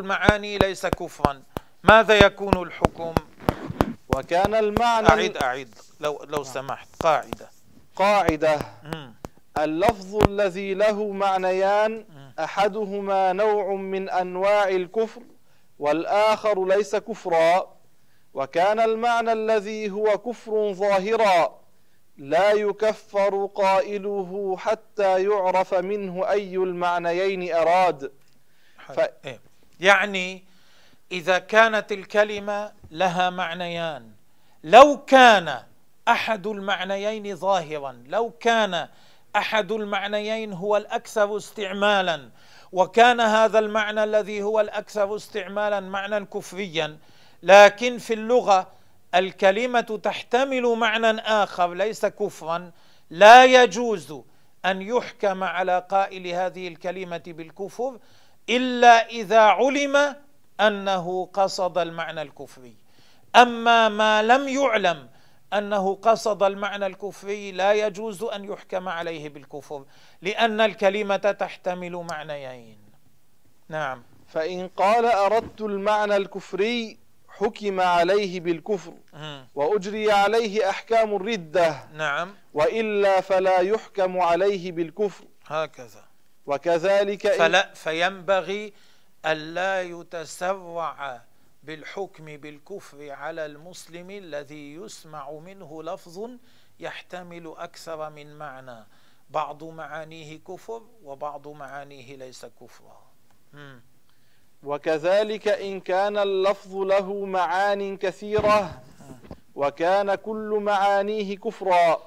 [SPEAKER 1] المعاني ليس كفرا ماذا يكون الحكم
[SPEAKER 2] وكان المعنى أعيد أعيد لو, لو نعم. سمحت قاعدة قاعدة اللفظ الذي له معنيان أحدهما نوع من أنواع الكفر والآخر ليس كفرا وكان المعنى الذي هو كفر ظاهرا لا يكفر قائله حتى يعرف منه أي المعنيين أراد
[SPEAKER 1] ف... إيه. يعني إذا كانت الكلمة لها معنيان لو كان أحد المعنيين ظاهرا لو كان أحد المعنيين هو الأكثر استعمالا وكان هذا المعنى الذي هو الأكثر استعمالا معنى كفريا لكن في اللغة الكلمة تحتمل معنى آخر ليس كفرا لا يجوز أن يحكم على قائل هذه الكلمة بالكفر إلا إذا علم أنه قصد المعنى الكفري أما ما لم يعلم أنه قصد المعنى الكفري لا يجوز أن يحكم عليه بالكفر لأن الكلمة تحتمل معنيين
[SPEAKER 2] نعم فإن قال أردت المعنى الكفري حكم عليه بالكفر وأجري عليه أحكام الردة نعم وإلا فلا يحكم عليه بالكفر
[SPEAKER 1] هكذا وكذلك فلا فينبغي ألا يتسرع بالحكم بالكفر على المسلم الذي يسمع منه لفظ يحتمل أكثر من معنى بعض معانيه كفر وبعض معانيه ليس كفرا
[SPEAKER 2] وكذلك إن كان اللفظ له معان كثيرة وكان كل معانيه كفرا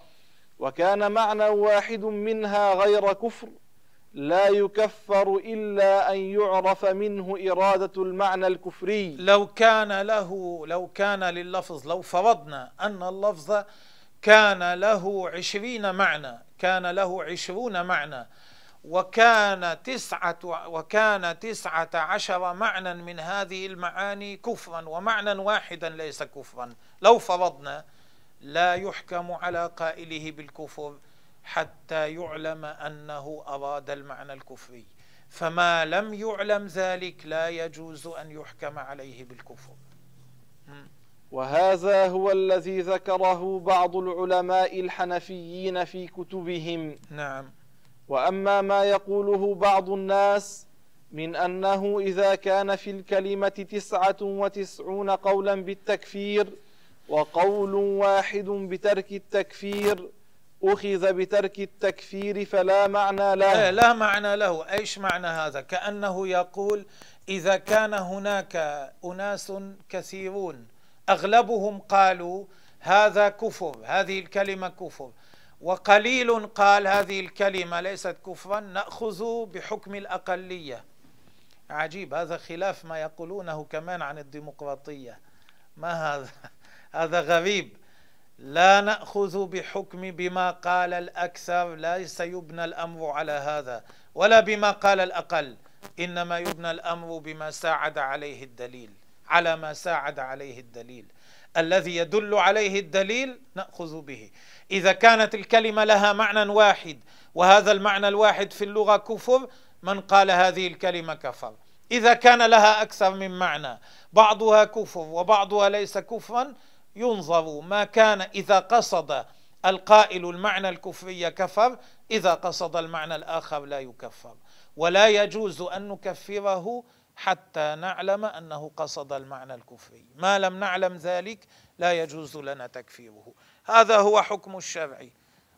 [SPEAKER 2] وكان معنى واحد منها غير كفر لا يكفر إلا أن يعرف منه إرادة المعنى الكفري
[SPEAKER 1] لو كان له لو كان لللفظ لو فرضنا أن اللفظ كان له عشرين معنى كان له عشرون معنى وكان تسعة وكان تسعة عشر معنى من هذه المعاني كفرا ومعنى واحدا ليس كفرا لو فرضنا لا يحكم على قائله بالكفر حتى يعلم أنه أراد المعنى الكفري فما لم يعلم ذلك لا يجوز أن يحكم عليه بالكفر
[SPEAKER 2] وهذا هو الذي ذكره بعض العلماء الحنفيين في كتبهم
[SPEAKER 1] نعم
[SPEAKER 2] وأما ما يقوله بعض الناس من أنه إذا كان في الكلمة تسعة وتسعون قولا بالتكفير وقول واحد بترك التكفير أخذ بترك التكفير فلا معنى له إيه،
[SPEAKER 1] لا معنى له أيش معنى هذا كأنه يقول إذا كان هناك أناس كثيرون أغلبهم قالوا هذا كفر هذه الكلمة كفر وقليل قال هذه الكلمة ليست كفرا نأخذ بحكم الأقلية عجيب هذا خلاف ما يقولونه كمان عن الديمقراطية ما هذا هذا غريب لا نأخذ بحكم بما قال الأكثر ليس يبنى الأمر على هذا ولا بما قال الأقل إنما يبنى الأمر بما ساعد عليه الدليل على ما ساعد عليه الدليل الذي يدل عليه الدليل نأخذ به إذا كانت الكلمة لها معنى واحد وهذا المعنى الواحد في اللغة كفر من قال هذه الكلمة كفر إذا كان لها أكثر من معنى بعضها كفر وبعضها ليس كفرا ينظر ما كان إذا قصد القائل المعنى الكفري كفر إذا قصد المعنى الآخر لا يكفر ولا يجوز أن نكفره حتى نعلم أنه قصد المعنى الكفري ما لم نعلم ذلك لا يجوز لنا تكفيره هذا هو حكم الشرع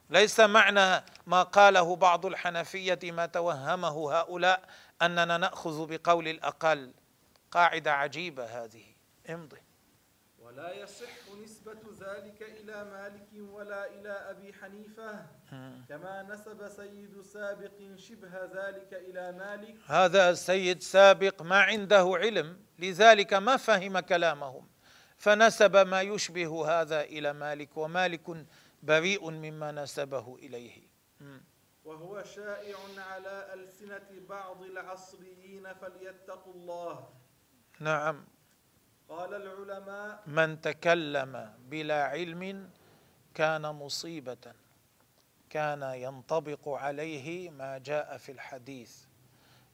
[SPEAKER 1] ليس معنى ما قاله بعض الحنفية ما توهمه هؤلاء أننا نأخذ بقول الأقل قاعدة عجيبة هذه
[SPEAKER 2] امضي لا يصح نسبة ذلك إلى مالك ولا إلى أبي حنيفة hmm. كما نسب سيد سابق شبه ذلك إلى مالك
[SPEAKER 1] هذا السيد سابق ما عنده علم لذلك ما فهم كلامهم فنسب ما يشبه هذا إلى مالك ومالك بريء مما نسبه إليه
[SPEAKER 2] hmm. وهو شائع على ألسنة بعض العصريين فليتقوا الله
[SPEAKER 1] نعم
[SPEAKER 2] قال العلماء
[SPEAKER 1] من تكلم بلا علم كان مصيبة كان ينطبق عليه ما جاء في الحديث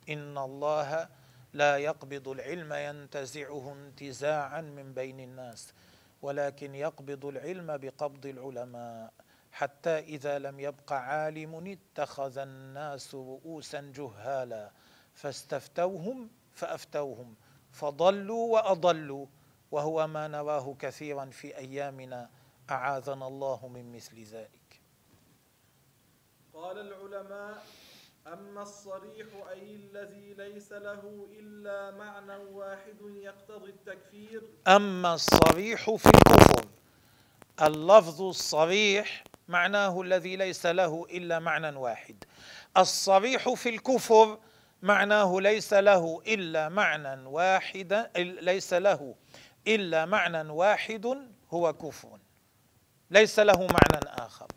[SPEAKER 1] إن الله لا يقبض العلم ينتزعه انتزاعا من بين الناس ولكن يقبض العلم بقبض العلماء حتى إذا لم يبق عالم اتخذ الناس رؤوسا جهالا فاستفتوهم فأفتوهم فضلوا واضلوا وهو ما نراه كثيرا في ايامنا اعاذنا الله من مثل ذلك
[SPEAKER 2] قال العلماء اما الصريح اي الذي ليس له الا معنى واحد يقتضي التكفير
[SPEAKER 1] اما الصريح في الكفر اللفظ الصريح معناه الذي ليس له الا معنى واحد الصريح في الكفر معناه ليس له إلا معنى واحدا ليس له إلا معنى واحد هو كفر ليس له معنى آخر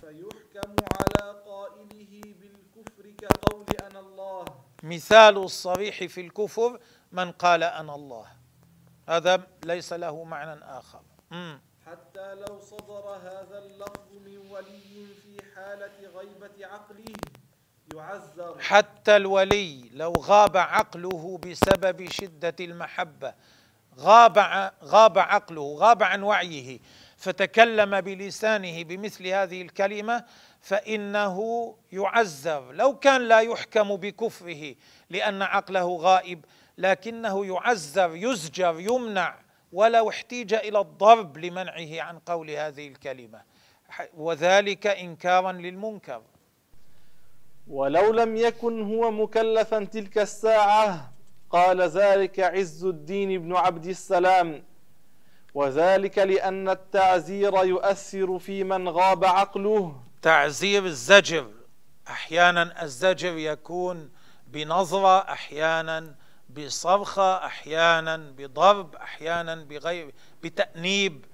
[SPEAKER 2] فيحكم على قائله بالكفر كقول أنا الله
[SPEAKER 1] مثال الصريح في الكفر من قال أنا الله هذا ليس له معنى آخر
[SPEAKER 2] حتى لو صدر هذا اللفظ من ولي في حالة غيبة عقله
[SPEAKER 1] حتى الولي لو غاب عقله بسبب شدة المحبة غاب غاب عقله غاب عن وعيه فتكلم بلسانه بمثل هذه الكلمة فإنه يعذب لو كان لا يحكم بكفره لأن عقله غائب لكنه يعذب يزجر يمنع ولو احتيج إلى الضرب لمنعه عن قول هذه الكلمة وذلك إنكارا للمنكر
[SPEAKER 2] ولو لم يكن هو مكلفا تلك الساعة قال ذلك عز الدين بن عبد السلام وذلك لأن التعزير يؤثر في من غاب عقله
[SPEAKER 1] تعزير الزجر أحيانا الزجر يكون بنظرة أحيانا بصرخة أحيانا بضرب أحيانا بغير بتأنيب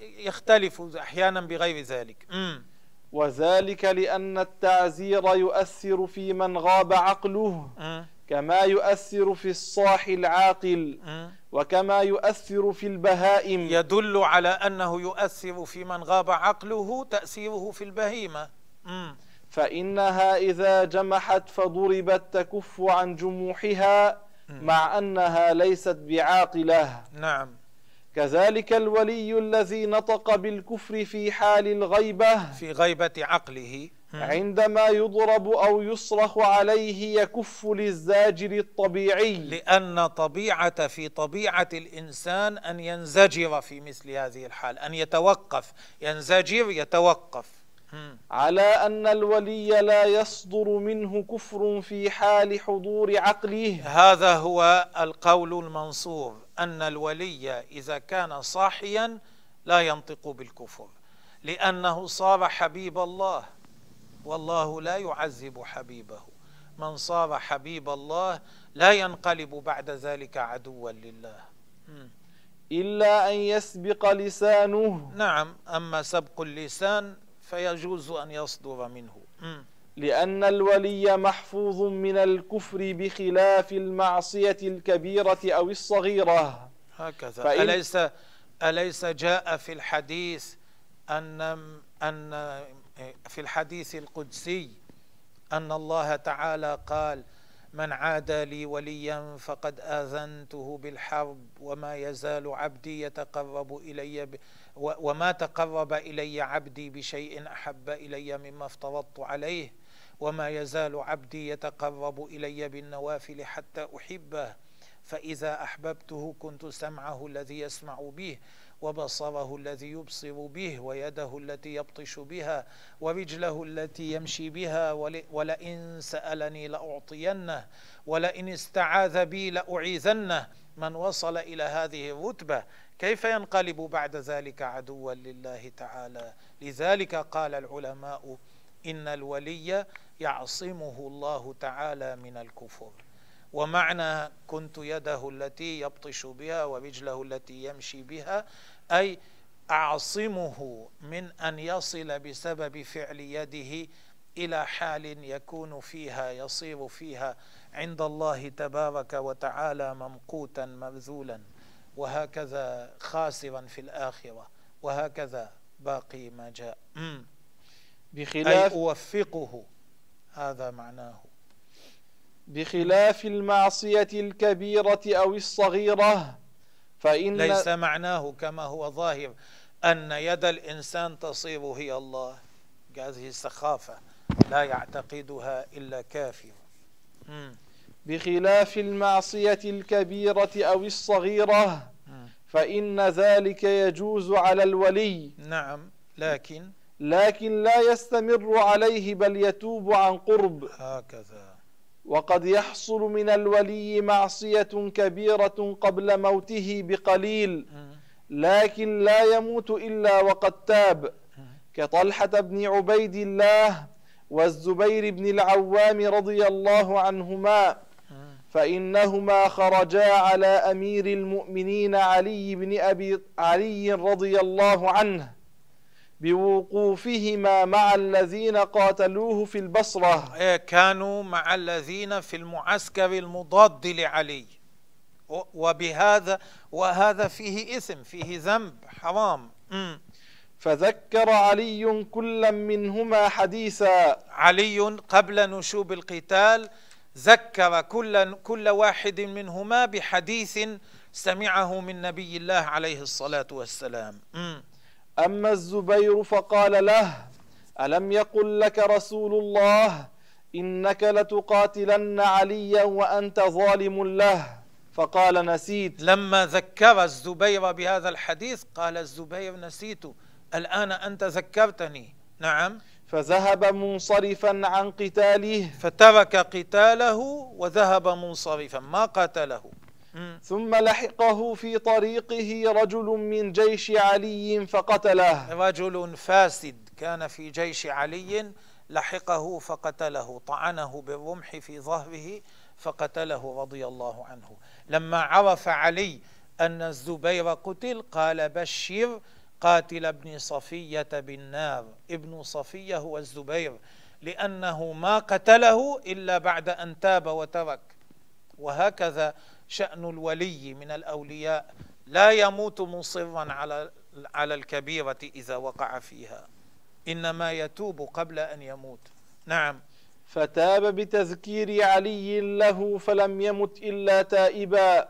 [SPEAKER 1] يختلف أحيانا بغير ذلك
[SPEAKER 2] م. وذلك لأن التعزير يؤثر في من غاب عقله أه. كما يؤثر في الصاح العاقل أه. وكما يؤثر في البهائم
[SPEAKER 1] يدل على أنه يؤثر في من غاب عقله تأثيره في البهيمة
[SPEAKER 2] أه. فإنها إذا جمحت فضربت تكف عن جموحها مع أنها ليست بعاقلة
[SPEAKER 1] نعم
[SPEAKER 2] كذلك الولي الذي نطق بالكفر في حال الغيبة
[SPEAKER 1] في غيبة عقله
[SPEAKER 2] عندما يضرب أو يصرخ عليه يكف للزاجر الطبيعي
[SPEAKER 1] لأن طبيعة في طبيعة الإنسان أن ينزجر في مثل هذه الحال أن يتوقف ينزجر يتوقف
[SPEAKER 2] على أن الولي لا يصدر منه كفر في حال حضور عقله
[SPEAKER 1] هذا هو القول المنصوب أن الولي إذا كان صاحيا لا ينطق بالكفر لأنه صار حبيب الله والله لا يعذب حبيبه من صار حبيب الله لا ينقلب بعد ذلك عدوا لله
[SPEAKER 2] إلا أن يسبق لسانه
[SPEAKER 1] نعم أما سبق اللسان فيجوز أن يصدر منه
[SPEAKER 2] لأن الولي محفوظ من الكفر بخلاف المعصية الكبيرة أو الصغيرة
[SPEAKER 1] هكذا أليس أليس جاء في الحديث أن أن في الحديث القدسي أن الله تعالى قال من عادى لي وليا فقد آذنته بالحرب وما يزال عبدي يتقرب إلي وما تقرب الي عبدي بشيء احب الي مما افترضت عليه وما يزال عبدي يتقرب الي بالنوافل حتى احبه فاذا احببته كنت سمعه الذي يسمع به وبصره الذي يبصر به ويده التي يبطش بها ورجله التي يمشي بها ولئن سالني لاعطينه ولئن استعاذ بي لاعيذنه من وصل الى هذه الرتبه كيف ينقلب بعد ذلك عدوا لله تعالى لذلك قال العلماء إن الولي يعصمه الله تعالى من الكفر ومعنى كنت يده التي يبطش بها ورجله التي يمشي بها أي أعصمه من أن يصل بسبب فعل يده إلى حال يكون فيها يصير فيها عند الله تبارك وتعالى ممقوتا مبذولا وهكذا خاسرا في الآخرة وهكذا باقي ما جاء بخلاف أي أوفقه هذا معناه
[SPEAKER 2] بخلاف المعصية الكبيرة أو الصغيرة
[SPEAKER 1] فإن ليس معناه كما هو ظاهر أن يد الإنسان تصير هي الله هذه السخافة لا يعتقدها إلا كافر
[SPEAKER 2] بخلاف المعصية الكبيرة أو الصغيرة فإن ذلك يجوز على الولي
[SPEAKER 1] نعم لكن
[SPEAKER 2] لكن لا يستمر عليه بل يتوب عن قرب
[SPEAKER 1] هكذا
[SPEAKER 2] وقد يحصل من الولي معصية كبيرة قبل موته بقليل لكن لا يموت إلا وقد تاب كطلحة بن عبيد الله والزبير بن العوام رضي الله عنهما فإنهما خرجا على أمير المؤمنين علي بن أبي علي رضي الله عنه بوقوفهما مع الذين قاتلوه في البصرة
[SPEAKER 1] إيه، كانوا مع الذين في المعسكر المضاد لعلي وبهذا وهذا فيه إثم فيه ذنب حرام م.
[SPEAKER 2] فذكر علي كلا منهما حديثا
[SPEAKER 1] علي قبل نشوب القتال ذكر كل كل واحد منهما بحديث سمعه من نبي الله عليه الصلاة والسلام
[SPEAKER 2] أما الزبير فقال له ألم يقل لك رسول الله إنك لتقاتلن عليا وأنت ظالم له فقال نسيت
[SPEAKER 1] لما ذكر الزبير بهذا الحديث قال الزبير نسيت الآن أنت ذكرتني نعم
[SPEAKER 2] فذهب منصرفا عن قتاله
[SPEAKER 1] فترك قتاله وذهب منصرفا ما قاتله
[SPEAKER 2] ثم لحقه في طريقه رجل من جيش علي فقتله
[SPEAKER 1] رجل فاسد كان في جيش علي لحقه فقتله طعنه بالرمح في ظهره فقتله رضي الله عنه لما عرف علي أن الزبير قتل قال بشر قاتل ابن صفية بالنار ابن صفية هو الزبير لأنه ما قتله إلا بعد أن تاب وترك وهكذا شأن الولي من الأولياء لا يموت مصرا على على الكبيرة إذا وقع فيها إنما يتوب قبل أن يموت
[SPEAKER 2] نعم فتاب بتذكير علي له فلم يمت إلا تائبا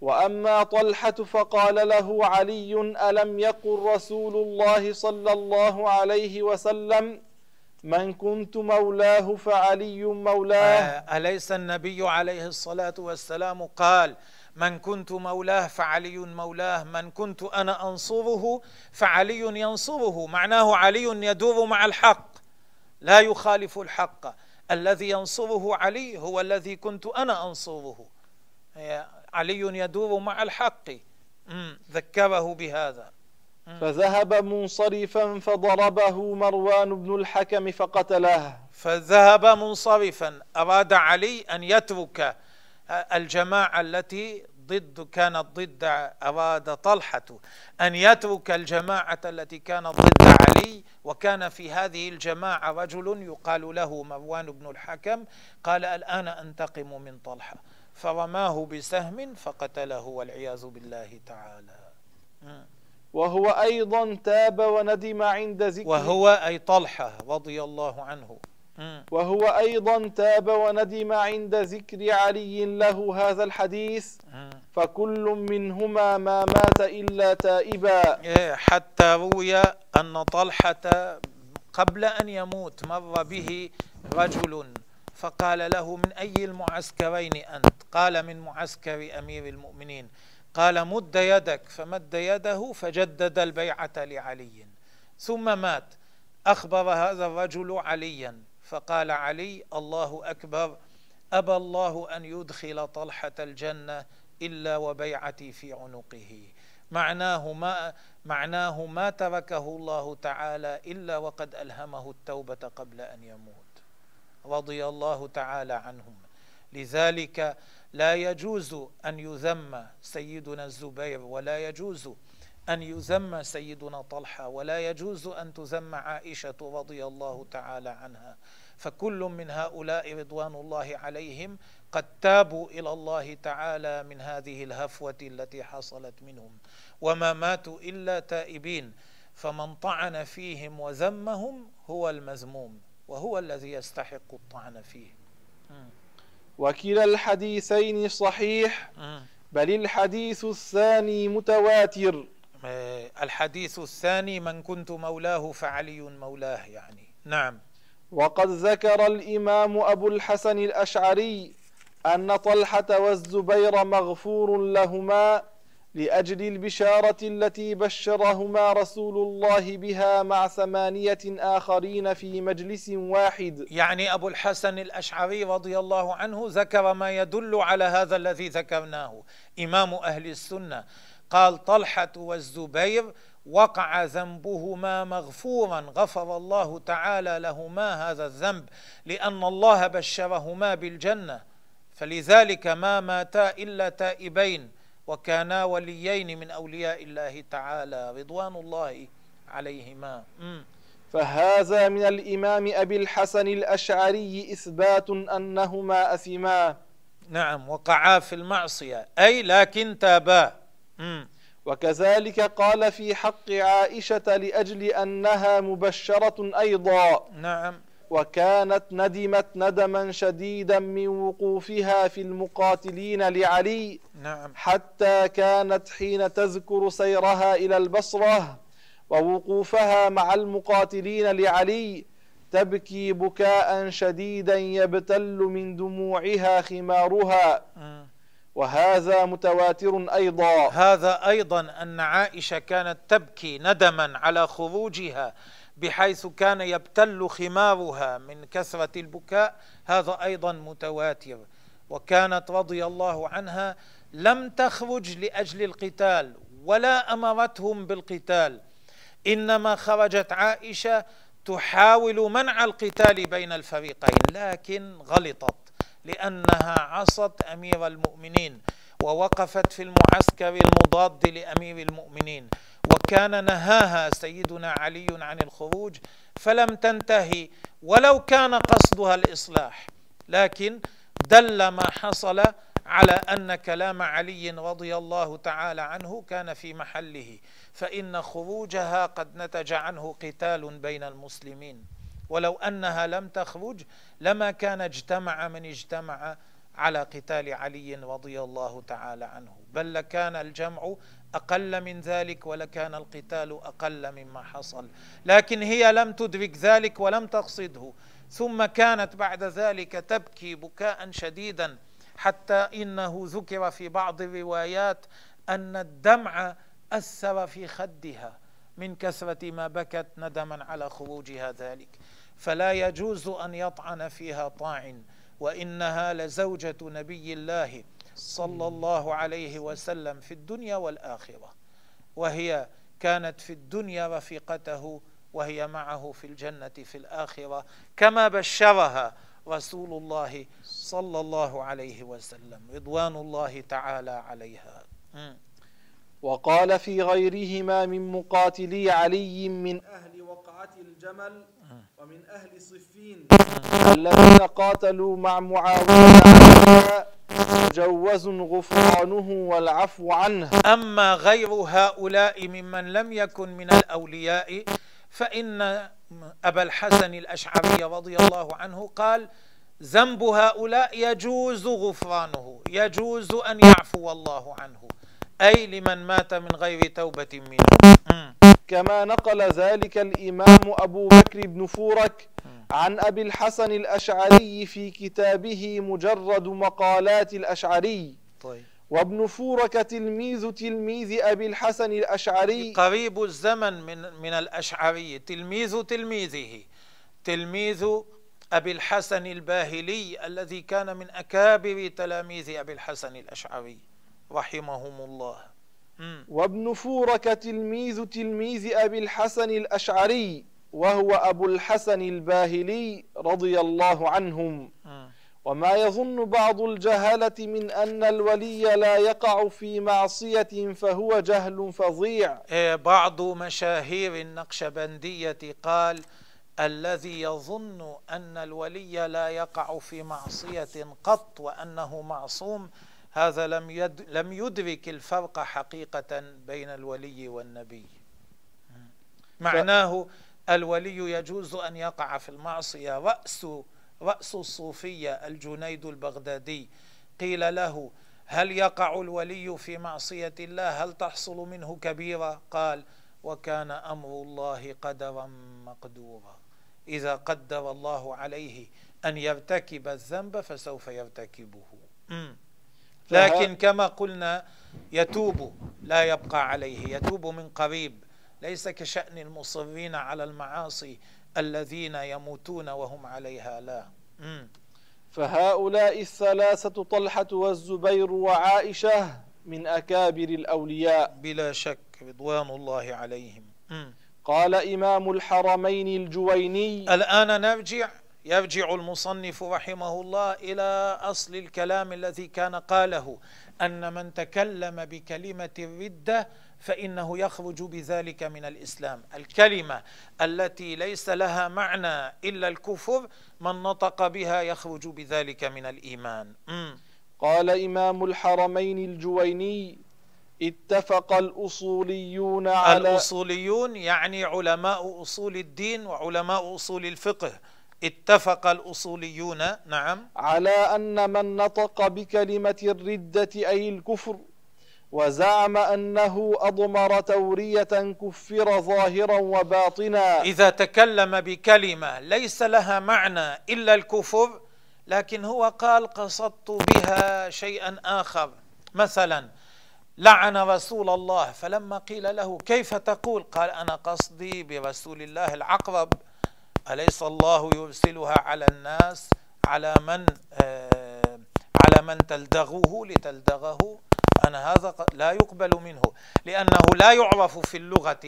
[SPEAKER 2] واما طلحه فقال له علي الم يقل رسول الله صلى الله عليه وسلم من كنت مولاه فعلي مولاه أه،
[SPEAKER 1] اليس النبي عليه الصلاه والسلام قال من كنت مولاه فعلي مولاه من كنت انا انصره فعلي ينصره معناه علي يدور مع الحق لا يخالف الحق الذي ينصره علي هو الذي كنت انا انصره علي يدور مع الحق ذكره بهذا
[SPEAKER 2] فذهب منصرفا فضربه مروان بن الحكم فقتله
[SPEAKER 1] فذهب منصرفا أراد علي أن يترك الجماعة التي ضد كانت ضد أراد طلحة أن يترك الجماعة التي كانت ضد علي وكان في هذه الجماعة رجل يقال له مروان بن الحكم قال الآن أنتقم من طلحة فرماه بسهم فقتله والعياذ بالله تعالى
[SPEAKER 2] وهو أيضا تاب وندم عند ذكر
[SPEAKER 1] وهو أي طلحة رضي الله عنه
[SPEAKER 2] وهو أيضا تاب وندم عند ذكر علي له هذا الحديث فكل منهما ما مات إلا تائبا
[SPEAKER 1] إيه، حتى روي أن طلحة قبل أن يموت مر به رجل فقال له من أي المعسكرين أنت قال من معسكر أمير المؤمنين قال مد يدك فمد يده فجدد البيعة لعلي ثم مات أخبر هذا الرجل عليا فقال علي الله أكبر أبى الله أن يدخل طلحة الجنة إلا وبيعتي في عنقه معناه ما معناه ما تركه الله تعالى إلا وقد ألهمه التوبة قبل أن يموت رضي الله تعالى عنهم لذلك لا يجوز أن يذم سيدنا الزبير ولا يجوز أن يذم سيدنا طلحة ولا يجوز أن تذم عائشة رضي الله تعالى عنها فكل من هؤلاء رضوان الله عليهم قد تابوا إلى الله تعالى من هذه الهفوة التي حصلت منهم وما ماتوا إلا تائبين فمن طعن فيهم وذمهم هو المذموم وهو الذي يستحق الطعن فيه
[SPEAKER 2] وكلا الحديثين صحيح بل الحديث الثاني متواتر
[SPEAKER 1] آه، الحديث الثاني من كنت مولاه فعلي مولاه يعني نعم
[SPEAKER 2] وقد ذكر الإمام أبو الحسن الأشعري أن طلحة والزبير مغفور لهما لأجل البشارة التي بشرهما رسول الله بها مع ثمانية آخرين في مجلس واحد
[SPEAKER 1] يعني أبو الحسن الأشعري رضي الله عنه ذكر ما يدل على هذا الذي ذكرناه إمام أهل السنة قال طلحة والزبير وقع ذنبهما مغفورا غفر الله تعالى لهما هذا الذنب لأن الله بشرهما بالجنة فلذلك ما ماتا إلا تائبين وكانا وليين من أولياء الله تعالى رضوان الله عليهما
[SPEAKER 2] فهذا من الإمام أبي الحسن الأشعري إثبات أنهما أثما
[SPEAKER 1] نعم وقعا في المعصية أي لكن تابا
[SPEAKER 2] وكذلك قال في حق عائشة لأجل أنها مبشرة أيضا
[SPEAKER 1] نعم
[SPEAKER 2] وكانت ندمت ندما شديدا من وقوفها في المقاتلين لعلي نعم. حتى كانت حين تذكر سيرها إلى البصرة ووقوفها مع المقاتلين لعلي تبكي بكاء شديدا يبتل من دموعها خمارها وهذا متواتر أيضا
[SPEAKER 1] هذا أيضا أن عائشة كانت تبكي ندما على خروجها بحيث كان يبتل خمارها من كثرة البكاء هذا أيضا متواتر وكانت رضي الله عنها لم تخرج لأجل القتال ولا أمرتهم بالقتال إنما خرجت عائشة تحاول منع القتال بين الفريقين لكن غلطت لأنها عصت أمير المؤمنين ووقفت في المعسكر المضاد لأمير المؤمنين كان نهاها سيدنا علي عن الخروج فلم تنتهي ولو كان قصدها الاصلاح لكن دل ما حصل على ان كلام علي رضي الله تعالى عنه كان في محله فان خروجها قد نتج عنه قتال بين المسلمين ولو انها لم تخرج لما كان اجتمع من اجتمع على قتال علي رضي الله تعالى عنه بل لكان الجمع أقل من ذلك ولكان القتال أقل مما حصل لكن هي لم تدرك ذلك ولم تقصده ثم كانت بعد ذلك تبكي بكاء شديدا حتى إنه ذكر في بعض الروايات أن الدمع أثر في خدها من كثرة ما بكت ندما على خروجها ذلك فلا يجوز أن يطعن فيها طاعن وإنها لزوجة نبي الله صلى الله عليه وسلم في الدنيا والآخرة وهي كانت في الدنيا رفيقته وهي معه في الجنة في الآخرة كما بشرها رسول الله صلى الله عليه وسلم رضوان الله تعالى عليها
[SPEAKER 2] وقال في غيرهما من مقاتلي علي من أهل وقعة الجمل ومن أهل صفين الذين قاتلوا مع معاوية مجوز غفرانه والعفو
[SPEAKER 1] عنه أما غير هؤلاء ممن لم يكن من الأولياء فإن أبا الحسن الأشعري رضي الله عنه قال ذنب هؤلاء يجوز غفرانه يجوز أن يعفو الله عنه أي لمن مات من غير توبة منه
[SPEAKER 2] كما نقل ذلك الإمام أبو بكر بن فورك عن أبي الحسن الأشعري في كتابه مجرد مقالات الأشعري طيب وابن فورك تلميذ تلميذ أبي الحسن الأشعري
[SPEAKER 1] قريب الزمن من, من الأشعري تلميذ تلميذه تلميذ أبي الحسن الباهلي الذي كان من أكابر تلاميذ أبي الحسن الأشعري رحمهم الله
[SPEAKER 2] وابن فورك تلميذ تلميذ أبي الحسن الأشعري وهو أبو الحسن الباهلي رضي الله عنهم آه. وما يظن بعض الجهلة من أن الولي لا يقع في معصية فهو جهل فظيع
[SPEAKER 1] إيه، بعض مشاهير النقشبندية قال الذي يظن أن الولي لا يقع في معصية قط وأنه معصوم هذا لم, يد لم يدرك الفرق حقيقة بين الولي والنبي معناه ف... الولي يجوز أن يقع في المعصية رأس رأس الصوفية الجنيد البغدادي قيل له هل يقع الولي في معصية الله هل تحصل منه كبيرة قال وكان أمر الله قدرا مقدورا إذا قدر الله عليه أن يرتكب الذنب فسوف يرتكبه لكن كما قلنا يتوب لا يبقى عليه يتوب من قريب ليس كشأن المصرين على المعاصي الذين يموتون وهم عليها لا
[SPEAKER 2] مم. فهؤلاء الثلاثة طلحة والزبير وعائشة من أكابر الأولياء
[SPEAKER 1] بلا شك رضوان الله عليهم
[SPEAKER 2] مم. قال إمام الحرمين الجويني
[SPEAKER 1] الآن نرجع يرجع المصنف رحمه الله إلى أصل الكلام الذي كان قاله أن من تكلم بكلمة الردة فإنه يخرج بذلك من الإسلام الكلمة التي ليس لها معنى إلا الكفر من نطق بها يخرج بذلك من الإيمان م.
[SPEAKER 2] قال إمام الحرمين الجويني اتفق الأصوليون
[SPEAKER 1] على الأصوليون يعني علماء أصول الدين وعلماء أصول الفقه اتفق الأصوليون نعم
[SPEAKER 2] على أن من نطق بكلمة الردة أي الكفر وزعم أنه أضمر تورية كفر ظاهرا وباطنا
[SPEAKER 1] إذا تكلم بكلمة ليس لها معنى إلا الكفر لكن هو قال قصدت بها شيئا آخر مثلا لعن رسول الله فلما قيل له كيف تقول قال أنا قصدي برسول الله العقرب أليس الله يرسلها على الناس على من آه على من تلدغه لتلدغه أنا هذا لا يقبل منه لأنه لا يعرف في اللغة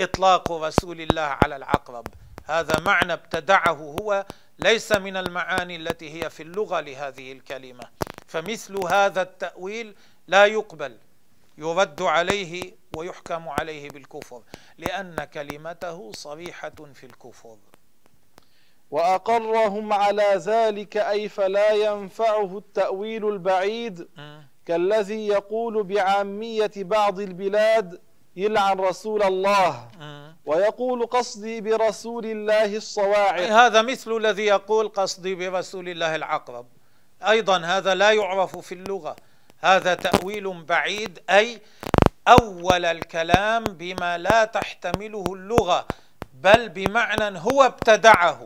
[SPEAKER 1] إطلاق رسول الله على العقرب هذا معنى ابتدعه هو ليس من المعاني التي هي في اللغة لهذه الكلمة فمثل هذا التأويل لا يقبل يرد عليه ويحكم عليه بالكفر لأن كلمته صريحة في الكفر
[SPEAKER 2] وأقرهم على ذلك أي فلا ينفعه التأويل البعيد م. كالذي يقول بعامية بعض البلاد يلعن رسول الله آه. ويقول قصدي برسول الله الصواعق
[SPEAKER 1] هذا مثل الذي يقول قصدي برسول الله العقرب أيضا هذا لا يعرف في اللغة هذا تأويل بعيد أي أول الكلام بما لا تحتمله اللغة بل بمعنى هو ابتدعه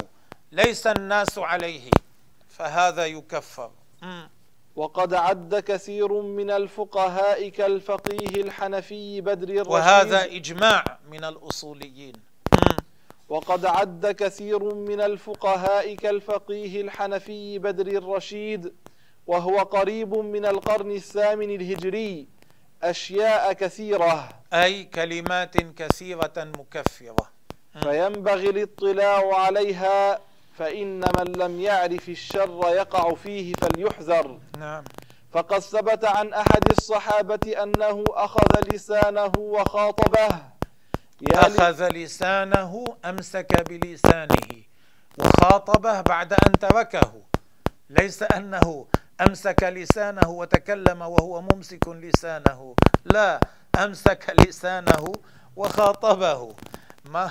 [SPEAKER 1] ليس الناس عليه فهذا يكفر
[SPEAKER 2] وقد عد كثير من الفقهاء كالفقيه الحنفي بدر الرشيد وهذا
[SPEAKER 1] إجماع من الأصوليين
[SPEAKER 2] وقد عد كثير من الفقهاء كالفقيه الحنفي بدر الرشيد وهو قريب من القرن الثامن الهجري أشياء كثيرة
[SPEAKER 1] أي كلمات كثيرة مكفرة
[SPEAKER 2] فينبغي الاطلاع عليها فإن من لم يعرف الشر يقع فيه فليحذر
[SPEAKER 1] نعم
[SPEAKER 2] فقد ثبت عن أحد الصحابة أنه أخذ لسانه وخاطبه
[SPEAKER 1] يعني أخذ لسانه أمسك بلسانه وخاطبه بعد أن تركه ليس أنه أمسك لسانه وتكلم وهو ممسك لسانه لا أمسك لسانه وخاطبه ما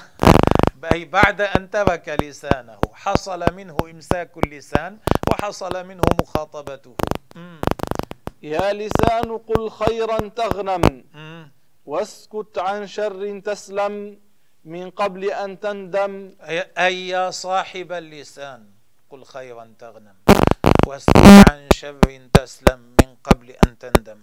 [SPEAKER 1] أي بعد أن ترك لسانه حصل منه إمساك اللسان وحصل منه مخاطبته
[SPEAKER 2] يا لسان قل خيرا تغنم واسكت عن شر تسلم من قبل أن تندم
[SPEAKER 1] أي يا صاحب اللسان قل خيرا تغنم واسكت عن شر تسلم من قبل أن تندم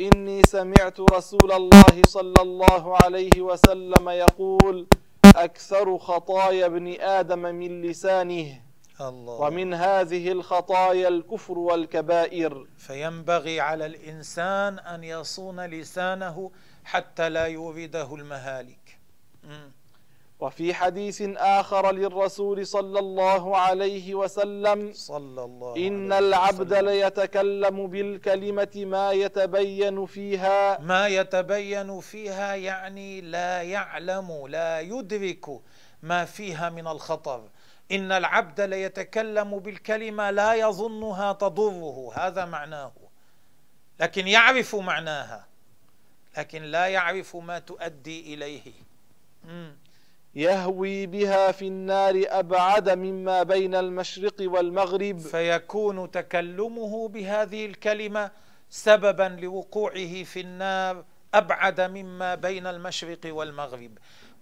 [SPEAKER 2] إني سمعت رسول الله صلى الله عليه وسلم يقول أكثر خطايا ابن آدم من لسانه الله. ومن هذه الخطايا الكفر والكبائر
[SPEAKER 1] فينبغي على الإنسان أن يصون لسانه حتى لا يورده المهالك
[SPEAKER 2] م. وفي حديث آخر للرسول صلى الله عليه وسلم صلى الله إن عليه العبد وسلم. ليتكلم بالكلمة ما يتبين فيها
[SPEAKER 1] ما يتبين فيها يعني لا يعلم لا يدرك ما فيها من الخطر إن العبد ليتكلم بالكلمة لا يظنها تضره هذا معناه لكن يعرف معناها لكن لا يعرف ما تؤدي إليه
[SPEAKER 2] مم. يهوي بها في النار أبعد مما بين المشرق والمغرب
[SPEAKER 1] فيكون تكلمه بهذه الكلمة سببا لوقوعه في النار أبعد مما بين المشرق والمغرب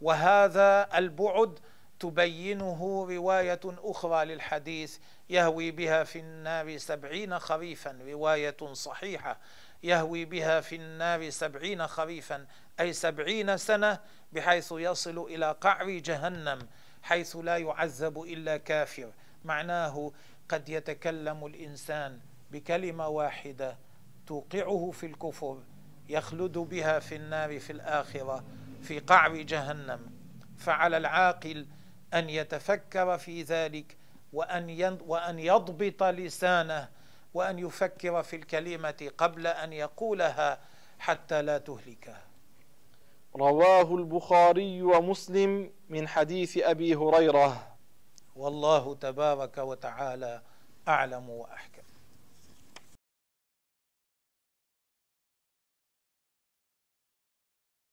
[SPEAKER 1] وهذا البعد تبينه رواية أخرى للحديث يهوي بها في النار سبعين خريفا رواية صحيحة يهوي بها في النار سبعين خريفا أي سبعين سنة بحيث يصل إلى قعر جهنم حيث لا يعذب إلا كافر معناه قد يتكلم الإنسان بكلمة واحدة توقعه في الكفر يخلد بها في النار في الآخرة في قعر جهنم فعلى العاقل أن يتفكر في ذلك وأن وأن يضبط لسانه وأن يفكر في الكلمة قبل أن يقولها حتى لا تهلكه
[SPEAKER 2] رواه البخاري ومسلم من حديث أبي هريرة
[SPEAKER 1] والله تبارك وتعالى أعلم وأحكم